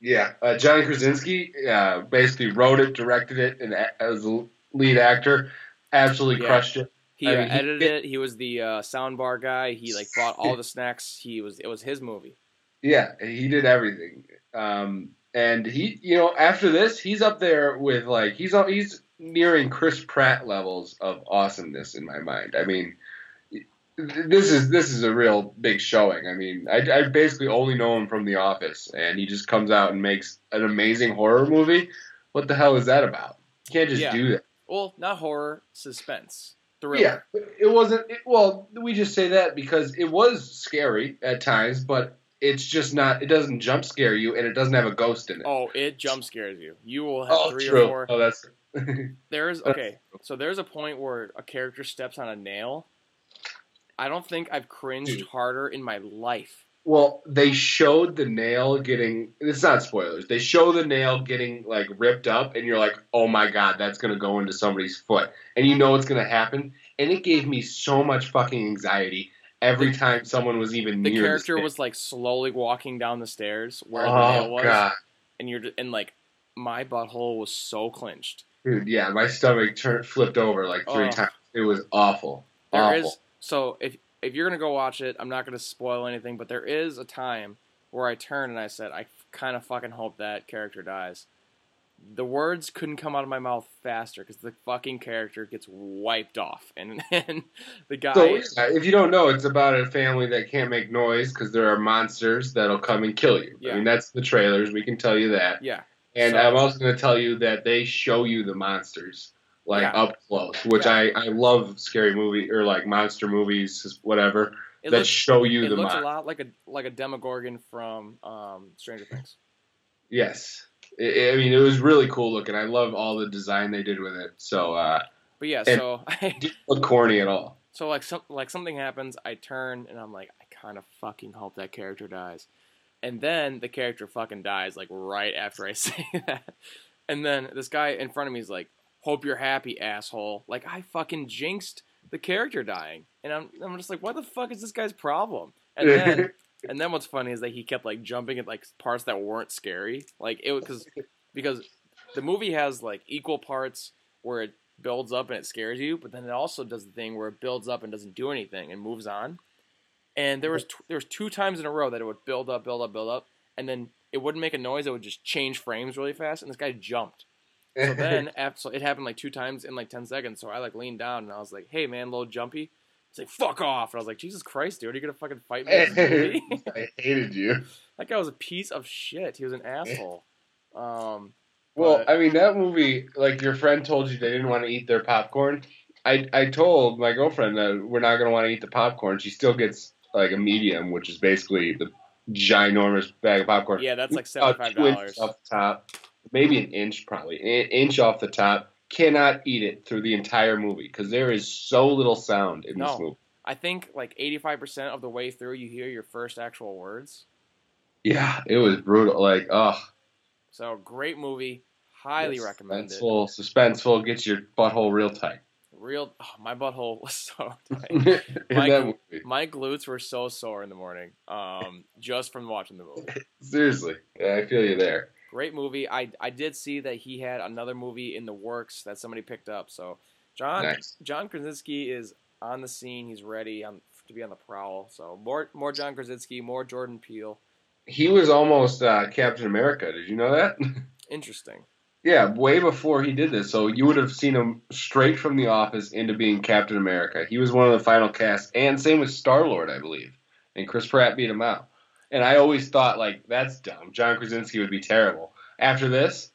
B: yeah, uh, Johnny Krasinski uh, basically wrote it, directed it, and as the lead actor, absolutely
A: Yeah.
B: crushed it.
A: He
B: I
A: uh,
B: he-
A: edited it. He was the uh, sound bar guy. He like bought all the snacks. He was it was his movie.
B: Yeah, he did everything. Um, and he, you know, after this, he's up there with like he's on- he's nearing Chris Pratt levels of awesomeness in my mind. I mean, this is this is a real big showing. I mean, I, I basically only know him from The Office, and he just comes out and makes an amazing horror movie. What the hell is that about? You can't just
A: Yeah.
B: do that.
A: Well, not horror, suspense, thriller.
B: Yeah, it wasn't. It, well, we just say that because it was scary at times, but it's just not. It doesn't jump scare you, and it doesn't have a ghost in it.
A: Oh, it jump scares you. You will have
B: Oh,
A: three
B: true.
A: or four.
B: Oh, that's <laughs>
A: There's okay. So there's a point where a character steps on a nail. I don't think I've cringed
B: Dude.
A: harder in my life.
B: Well. They showed the nail getting. It's not spoilers. They show the nail getting like ripped up, and you're like, "Oh my god, that's gonna go into somebody's foot," and you know what's gonna happen. And it gave me so much fucking anxiety every time someone was even
A: The
B: near. The character
A: was like slowly walking down the stairs where the
B: oh
A: nail was,
B: god,
A: and you're and like my butthole was so clenched.
B: dude, yeah, my stomach turned flipped over like three
A: Oh.
B: times. It was awful.
A: There
B: awful.
A: is so if if you're gonna go watch it, I'm not gonna spoil anything, but there is a time where I turned and I said, I kind of fucking hope that character dies. The words couldn't come out of my mouth faster because the fucking character gets wiped off, and <laughs> then the guy.
B: So, yeah, if you don't know, it's about a family that can't make noise because there are monsters that'll come and kill you.
A: Yeah.
B: I mean, that's the trailers. We can tell you that.
A: yeah,
B: And
A: So-
B: I'm also going to tell you that they show you the monsters like
A: Yeah.
B: up close, which
A: Yeah.
B: I, I love scary movie or like monster movies, whatever
A: it
B: that
A: looks,
B: show you
A: it
B: the
A: looks a lot like a like a Demogorgon from um, Stranger Things.
B: Yes. I I mean, it was really cool looking. I love all the design they did with it. So, uh,
A: But yeah, so <laughs>
B: it didn't look corny at all.
A: So like some like something happens, I turn and I'm like, I kind of fucking hope that character dies, and then the character fucking dies like right after I <laughs> say that, and then this guy in front of me is like, "Hope you're happy, asshole!" Like I fucking jinxed the character dying, and I'm I'm just like, what the fuck is this guy's problem? And <laughs> then and then what's funny is that he kept like jumping at like parts that weren't scary, like it was because because the movie has like equal parts where it builds up and it scares you, but then it also does the thing where it builds up and doesn't do anything and moves on. And there was t- there was two times in a row that it would build up, build up, build up, and then it wouldn't make a noise. It would just change frames really fast, and this guy jumped. So <laughs> then, after, so it happened like two times in like ten seconds. So I like leaned down and I was like, "Hey man, little jumpy." He's like, "Fuck off!" And I was like, "Jesus Christ, dude, are you gonna fucking fight me?" in this <laughs> movie?"
B: I hated you. <laughs>
A: that guy was a piece of shit. He was an asshole. Um,
B: Well,
A: But-
B: I mean, that movie, like your friend told you they didn't want to eat their popcorn. I, I told my girlfriend that we're not going to want to eat the popcorn. She still gets like a medium, which is basically the ginormous bag of popcorn.
A: yeah, that's like seventy five dollars.
B: off top, maybe an inch, probably an inch off the top. Cannot eat it through the entire movie because there is so little sound in this movie.
A: I think like eighty five percent of the way through, you hear your first actual words.
B: Yeah, it was brutal. Like, oh,
A: So great movie, highly recommend it.
B: Suspenseful, suspenseful, gets your butthole real tight.
A: Real, oh, my butthole was <laughs> so tight. <laughs>
B: in
A: My
B: that movie.
A: my glutes were so sore in the morning, um, just from watching the movie. <laughs>
B: Seriously, yeah, I feel you there.
A: Great movie. I I did see that he had another movie in the works that somebody picked up. So John
B: Nice.
A: John Krasinski is on the scene. He's ready. I'm to be on the prowl. So more more John Krasinski, more Jordan Peele.
B: He was almost uh, Captain America. Did you know that? <laughs>
A: Interesting.
B: yeah, way before he did this. So you would have seen him straight from The Office into being Captain America. He was one of the final cast, and same with Star Lord, I believe. And Chris Pratt beat him out. And I always thought like that's dumb. John Krasinski would be terrible. After this,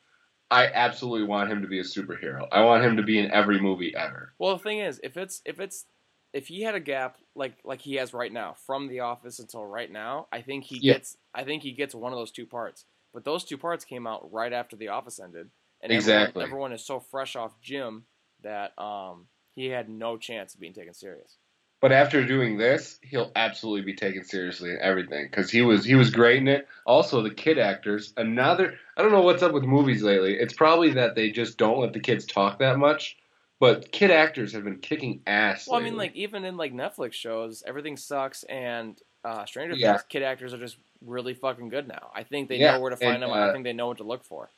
B: I absolutely want him to be a superhero. I want him to be in every movie ever.
A: Well, the thing is, if it's if it's if he had a gap like like he has right now from The Office until right now, I think he
B: Yeah.
A: gets I think he gets one of those two parts. But those two parts came out right after The Office ended, and
B: Exactly.
A: everyone, everyone is so fresh off Jim that um he had no chance of being taken serious.
B: But after doing this, he'll absolutely be taken seriously in everything because he was he was great in it. Also, the kid actors. Another. I don't know what's up with movies lately. It's probably that they just don't let the kids talk that much. But kid actors have been kicking ass.
A: Well, I mean, like even in like Netflix shows, everything sucks, and uh, Stranger
B: Yeah.
A: Things kid actors are just really fucking good now. I think they
B: Yeah,
A: know where to find
B: and,
A: them.
B: uh,
A: I think they know what to look for.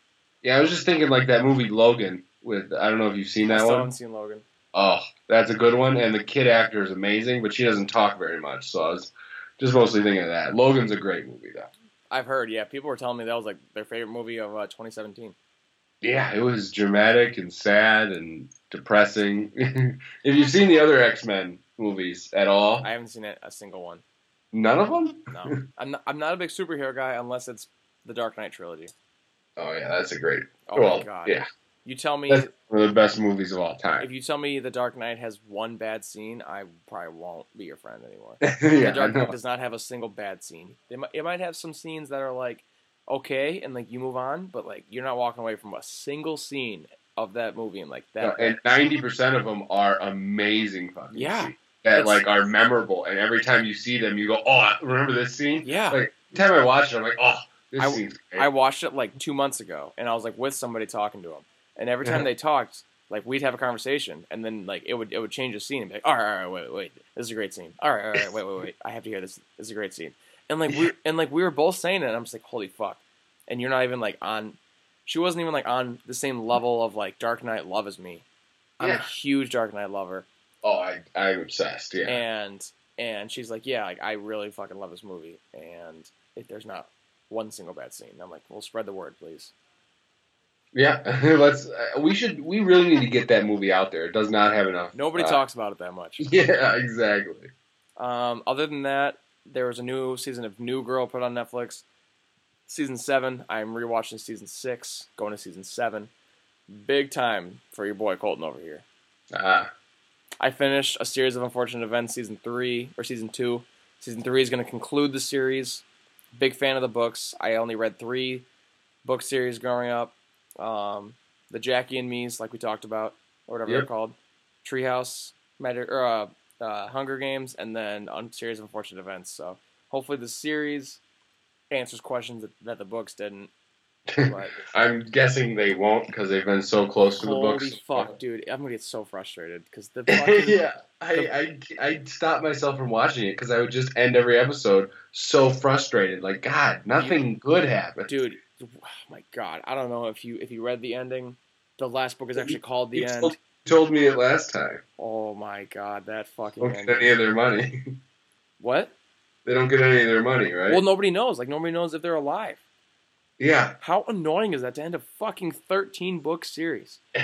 B: yeah, I was just thinking like that movie Logan with I don't know if you've seen
A: I
B: that
A: still
B: one.
A: haven't seen Logan.
B: Oh, that's a good one, and the kid actor is amazing, but she doesn't talk very much. So I was just mostly thinking of that. Logan's a great movie though.
A: I've heard, yeah, people were telling me that was like their favorite movie of uh, 2017.
B: Yeah, it was dramatic and sad and depressing. <laughs> if you've seen the other X Men movies at all,
A: I haven't seen it, a single one.
B: none of them.
A: No, <laughs> I'm not, I'm not a big superhero guy unless it's the Dark Knight trilogy.
B: Oh yeah, that's a great.
A: Oh
B: well,
A: my god!
B: yeah,
A: You tell me
B: that's one of the best movies of all time.
A: if you tell me the Dark Knight has one bad scene, I probably won't be your friend anymore. <laughs>
B: yeah,
A: the Dark. Knight does not have a single bad scene. They might, it might have some scenes that are like okay and like you move on, but like you're not walking away from a single scene of that movie and like that.
B: and ninety percent of them are amazing fucking
A: Yeah.
B: scenes that like are memorable. And every time you see them, you go, "Oh, remember this scene?"
A: yeah,
B: Like every time I watch it, I'm like, "Oh, this
A: I-
B: scene's great."
A: I watched it like two months ago, and I was like with somebody talking to them, and every time
B: Yeah.
A: they talked, like we'd have a conversation, and then like it would it would change the scene and be like, all right, all right, wait, wait, this is a great scene. All right, all right, wait, wait, wait, I have to hear this. This is a great scene. And like we and like we were both saying it, and I'm just like, holy fuck. And you're not even like on. She wasn't even like on the same level of like Dark Knight love as me. I'm a huge Dark Knight lover,
B: oh, I I'm obsessed. Yeah.
A: and and she's like, yeah, like I really fucking love this movie, and if there's not one single bad scene, I'm like, well, spread the word, please.
B: Yeah, <laughs> let's. Uh, we should. We really need to get that movie out there. It does not have enough.
A: Nobody
B: uh,
A: talks about it that much. <laughs>
B: Yeah, exactly.
A: Um, other than that, there was a new season of New Girl put on Netflix. Season seven. I'm rewatching season six, going to season seven. Big time for your boy Colton over here.
B: Ah,
A: I finished a series of unfortunate events, season three or season two. Season three is going to conclude the series. Big fan of the books. I only read three book series growing up. Um, the Jackie and Me's, like we talked about, or whatever
B: Yep.
A: they're called. Treehouse, or uh, uh, Hunger Games, and then a series of unfortunate events. So hopefully the series answers questions that, that the books didn't. <laughs>
B: I'm guessing they won't because they've been so close to the
A: holy
B: books.
A: fuck, dude! I'm gonna get so frustrated because the <laughs> fucking
B: yeah, I, I I stopped myself from watching it because I would just end every episode so frustrated. Like, God, nothing good happened.
A: dude oh <sighs> my god i don't know if you if you read the ending the last book is actually called the
B: You
A: end
B: told, you told me it last time.
A: oh my god that fucking
B: Don't get any of their money.
A: what
B: they don't get any of their money, right?
A: well nobody knows like nobody knows if they're alive
B: yeah.
A: how annoying is that to end a fucking 13 book series <laughs>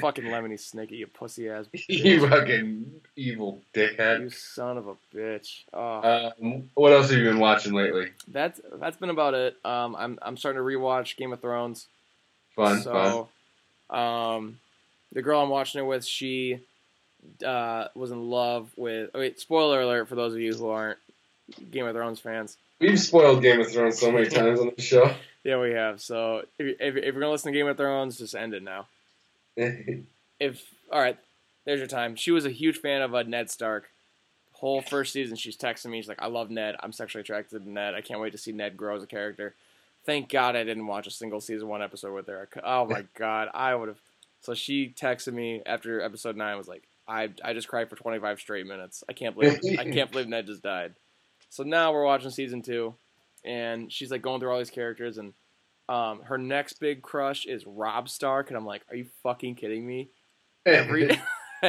A: fucking lemony snicket you pussy ass <laughs>
B: you fucking evil dickhead.
A: you son of a bitch oh,
B: Um, what else have you been watching lately?
A: that's that's been about it um i'm i'm starting to rewatch game of thrones
B: Fun, fun.
A: so, um, the girl I'm watching it with, she uh, was in love with. Oh wait, spoiler alert for those of you who aren't Game of Thrones fans.
B: We've spoiled Game of Thrones so many <laughs> times on the show.
A: Yeah, we have. So if, if, if you're gonna listen to Game of Thrones, just end it now. <laughs> If all right, there's your time. She was a huge fan of uh, Ned Stark. Whole first season, she's texting me. She's like, "I love Ned. I'm sexually attracted to Ned. I can't wait to see Ned grow as a character." Thank God I didn't watch a single season one episode with her. Oh my <laughs> God, I would have. So she texted me after episode nine. Was like, "I I just cried for 25 straight minutes. I can't believe I can't believe Ned just died." So now we're watching season two, and she's like going through all these characters, and um, her next big crush is Rob Stark, and I'm like, "Are you fucking kidding me?" Every <laughs> <laughs>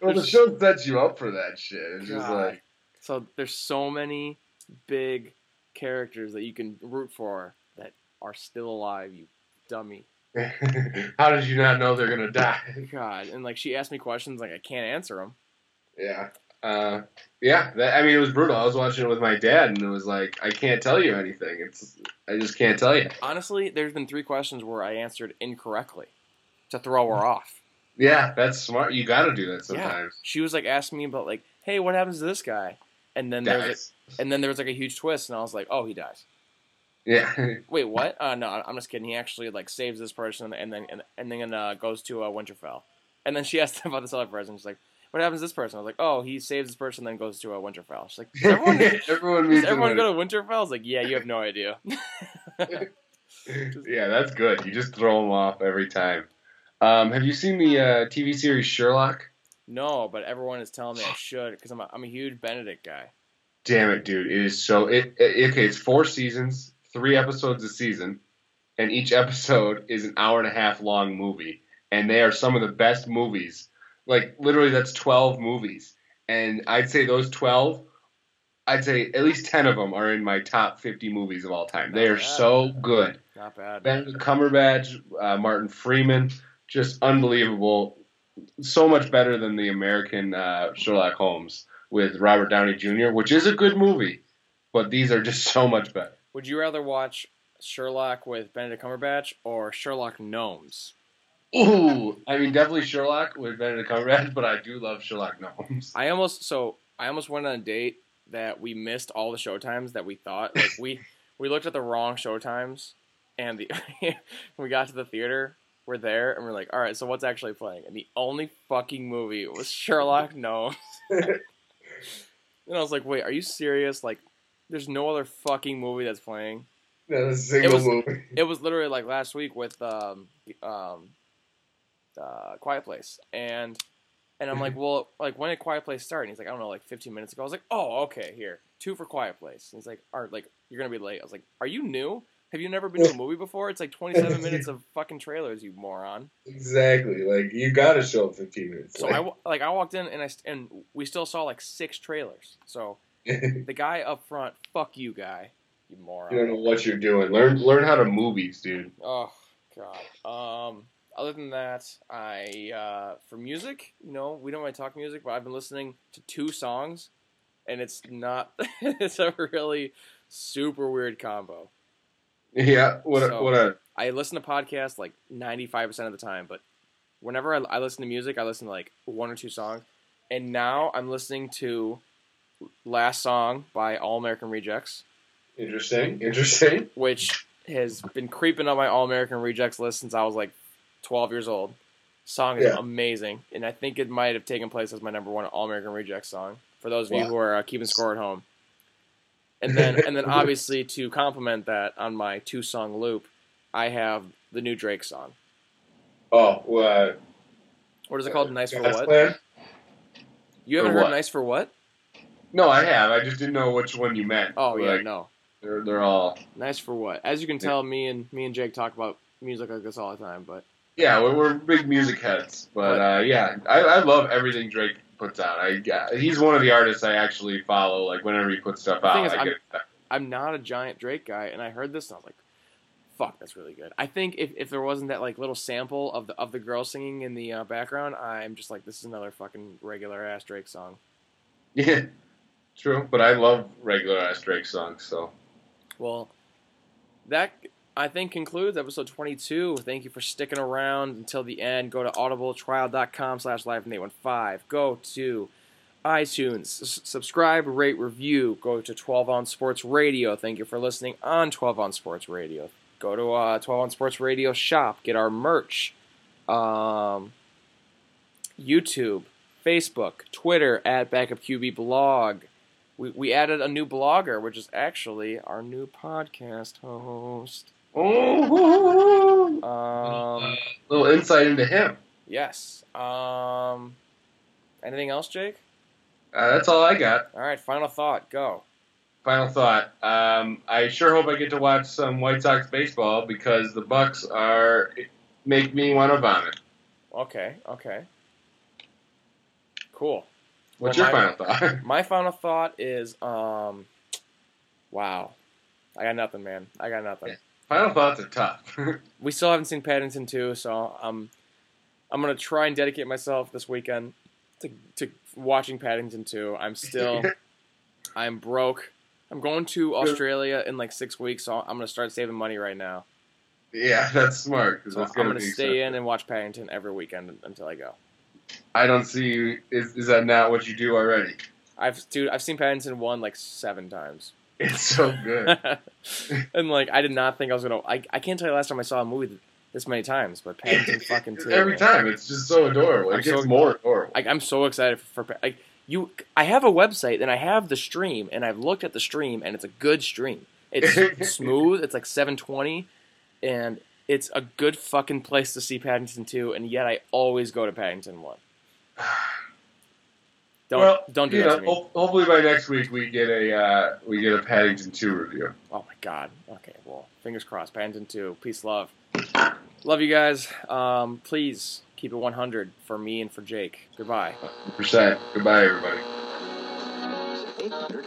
B: Well, the show sets you up for that shit. It's just like,
A: So there's so many big characters that you can root for that are still alive. You dummy. <laughs>
B: how did you not know they're gonna die?
A: God, and like she asked me questions, like I can't answer them.
B: Yeah. Uh, yeah, that, I mean, it was brutal. I was watching it with my dad, and it was like, I can't tell you anything. It's, I just can't tell you.
A: Honestly, there's been three questions where I answered incorrectly to throw her off.
B: Yeah, that's smart. You got to do that sometimes.
A: She was like asking me about like, hey, what happens to this guy? And then there was like, and then there was like a huge twist, and I was like, oh, he dies.
B: Yeah. <laughs>
A: Wait, what? Uh, no, I'm just kidding. He actually like saves this person, and then and, and then uh, goes to uh, Winterfell. And then she <laughs> asked about this other person. She's like, "What happens to this person?" I was like, "Oh, he saves this person, then goes to a Winterfell." She's like, "Does everyone, <laughs> does
B: everyone
A: everyone go to Winterfell?" I was like, "Yeah, you have no idea." <laughs>
B: Yeah, that's good. You just throw them off every time. Um, have you seen the uh, TV series Sherlock?
A: no, but everyone is telling me I should because I'm a, I'm a huge Benedict guy.
B: Damn it, dude! It is so. It, it okay. It's four seasons, three episodes a season, and each episode is an hour and a half long movie, and they are some of the best movies. Like literally, that's twelve movies, and I'd say those twelve. I'd say at least ten of them are in my top fifty movies of all time. They are
A: bad.
B: so good.
A: Not bad.
B: Benedict Cumberbatch, uh, Martin Freeman, just unbelievable. So much better than the American uh, Sherlock Holmes with Robert Downey Jr., which is a good movie, but these are just <laughs> so much better.
A: Would you rather watch Sherlock with Benedict Cumberbatch or Sherlock Gnomes?
B: Ooh, I mean definitely Sherlock with Benedict Cumberbatch, but I do love Sherlock Gnomes.
A: I almost so I almost went on a date that we missed all the showtimes that we thought like we <laughs> we looked at the wrong showtimes and the <laughs> we got to the theater we're there and we're like all right so what's actually playing and the only fucking movie was Sherlock <laughs> Gnomes and I was like wait are you serious like there's no other fucking movie that's playing
B: Not a single
A: It was-
B: movie.
A: it was literally like last week with um um uh, Quiet Place and and I'm like well like when did Quiet Place start and he's like I don't know like 15 minutes ago I was like oh okay here two for Quiet Place and he's like are like you're gonna be late I was like are you new have you never been to a <laughs> movie before it's like 27 minutes of fucking trailers you moron
B: Exactly. Like you got to show up 15 minutes.
A: so I like I walked in and I and we still saw like six trailers so <laughs> the guy up front fuck you guy you moron
B: you don't know what you're doing. Learn learn how to movies, dude.
A: Oh God. Um. Other than that, I uh, for music, you know, we don't really talk music, but I've been listening to two songs, and it's not. <laughs> it's a really super weird combo.
B: Yeah. What a,
A: So-
B: what a
A: I listen to podcasts like ninety five percent of the time, but whenever I, I listen to music, I listen to like one or two songs, and now I'm listening to "Last Song" by All American Rejects.
B: interesting. Interesting.
A: which has been creeping on my All American Rejects list since I was like 12 years old. Song is
B: Yeah.
A: amazing, and I think it might have taken place as my number one All American Rejects song. For those of you who are uh, keeping score at home, and then <laughs> and then obviously to complement that on my two song loop, I have the new Drake song.
B: Oh, uh,
A: What is it called? Nice for what?
B: Plan?
A: You haven't heard
B: what?
A: Nice for what?
B: No, I have. I just didn't know which one you meant.
A: Oh yeah,
B: Like,
A: no.
B: They're they're all.
A: Nice for what? As you can tell, me and me and Jake talk about music like this all the time, but
B: Yeah, we're, we're big music heads, but uh, yeah, I, I love everything Drake puts out. I yeah, he's one of the artists I actually follow. Like whenever he puts stuff
A: The
B: out,
A: is,
B: I
A: I'm-
B: get
A: I'm not a giant Drake guy, and I heard this and I was like, "Fuck, that's really good." I think if, if there wasn't that like little sample of the of the girl singing in the uh, background, I'm just like, "This is another fucking regular ass Drake song." <laughs>
B: yeah, true. But I love regular ass Drake songs. So
A: Well, that I think concludes episode 22. Thank you for sticking around until the end. Go to audibletrial.com slash live from 815. Go to iTunes. S- subscribe, rate, review. Go to 12 on Sports Radio. Thank you for listening on 12 on Sports Radio. Go to uh, 12 on Sports Radio shop. Get our merch. Um, YouTube, Facebook, Twitter at BackupQB blog. We, we added a new blogger, which is actually our new podcast host.
B: Oh, <laughs>
A: Um,
B: little insight into him.
A: yes. Um, anything else, Jake?
B: Uh, that's all I got.
A: All right, final thought. Go.
B: Final thought. Um, I sure hope I get to watch some White Sox baseball because the Bucks are make me want to vomit.
A: Okay, okay. Cool.
B: What's
A: Well,
B: your
A: my-
B: final thought? <laughs>
A: My final thought is, um, wow, I got nothing, man. I got nothing.
B: Yeah. Final thoughts are tough. <laughs>
A: We still haven't seen Paddington 2, so um, I'm gonna try and dedicate myself this weekend to to watching Paddington 2. I'm still, <laughs> I'm broke. I'm going to Australia in like six weeks, so I'm gonna start saving money right now.
B: yeah, <laughs> that's smart.
A: So
B: that's
A: I'm
B: gonna
A: gonna stay in and watch Paddington every weekend until I go.
B: I don't see you. Is, is that not what you do already?
A: I've dude, I've seen Paddington 1 like seven times.
B: It's so good.
A: and like I did not think I was gonna. I, I can't tell you the last time I saw a movie this many times, but Paddington fucking two.
B: Every
A: man.
B: time, it's just so adorable. It
A: I'm
B: gets
A: so-
B: more adorable.
A: Like I'm so excited for, for like you. I have a website and I have the stream and I've looked at the stream and it's a good stream. It's smooth. It's like 720, and it's a good fucking place to see Paddington two. And yet I always go to Paddington one. Don't
B: well,
A: don't do
B: you
A: that
B: know,
A: to me.
B: hopefully by next week we get a uh, we get a Paddington two review.
A: Oh my god. Okay, well, fingers crossed. Paddington 2. Peace, love. Love you guys. Um, please keep it 100 for me and for Jake. Goodbye.
B: Percent. Goodbye, everybody.
E: 800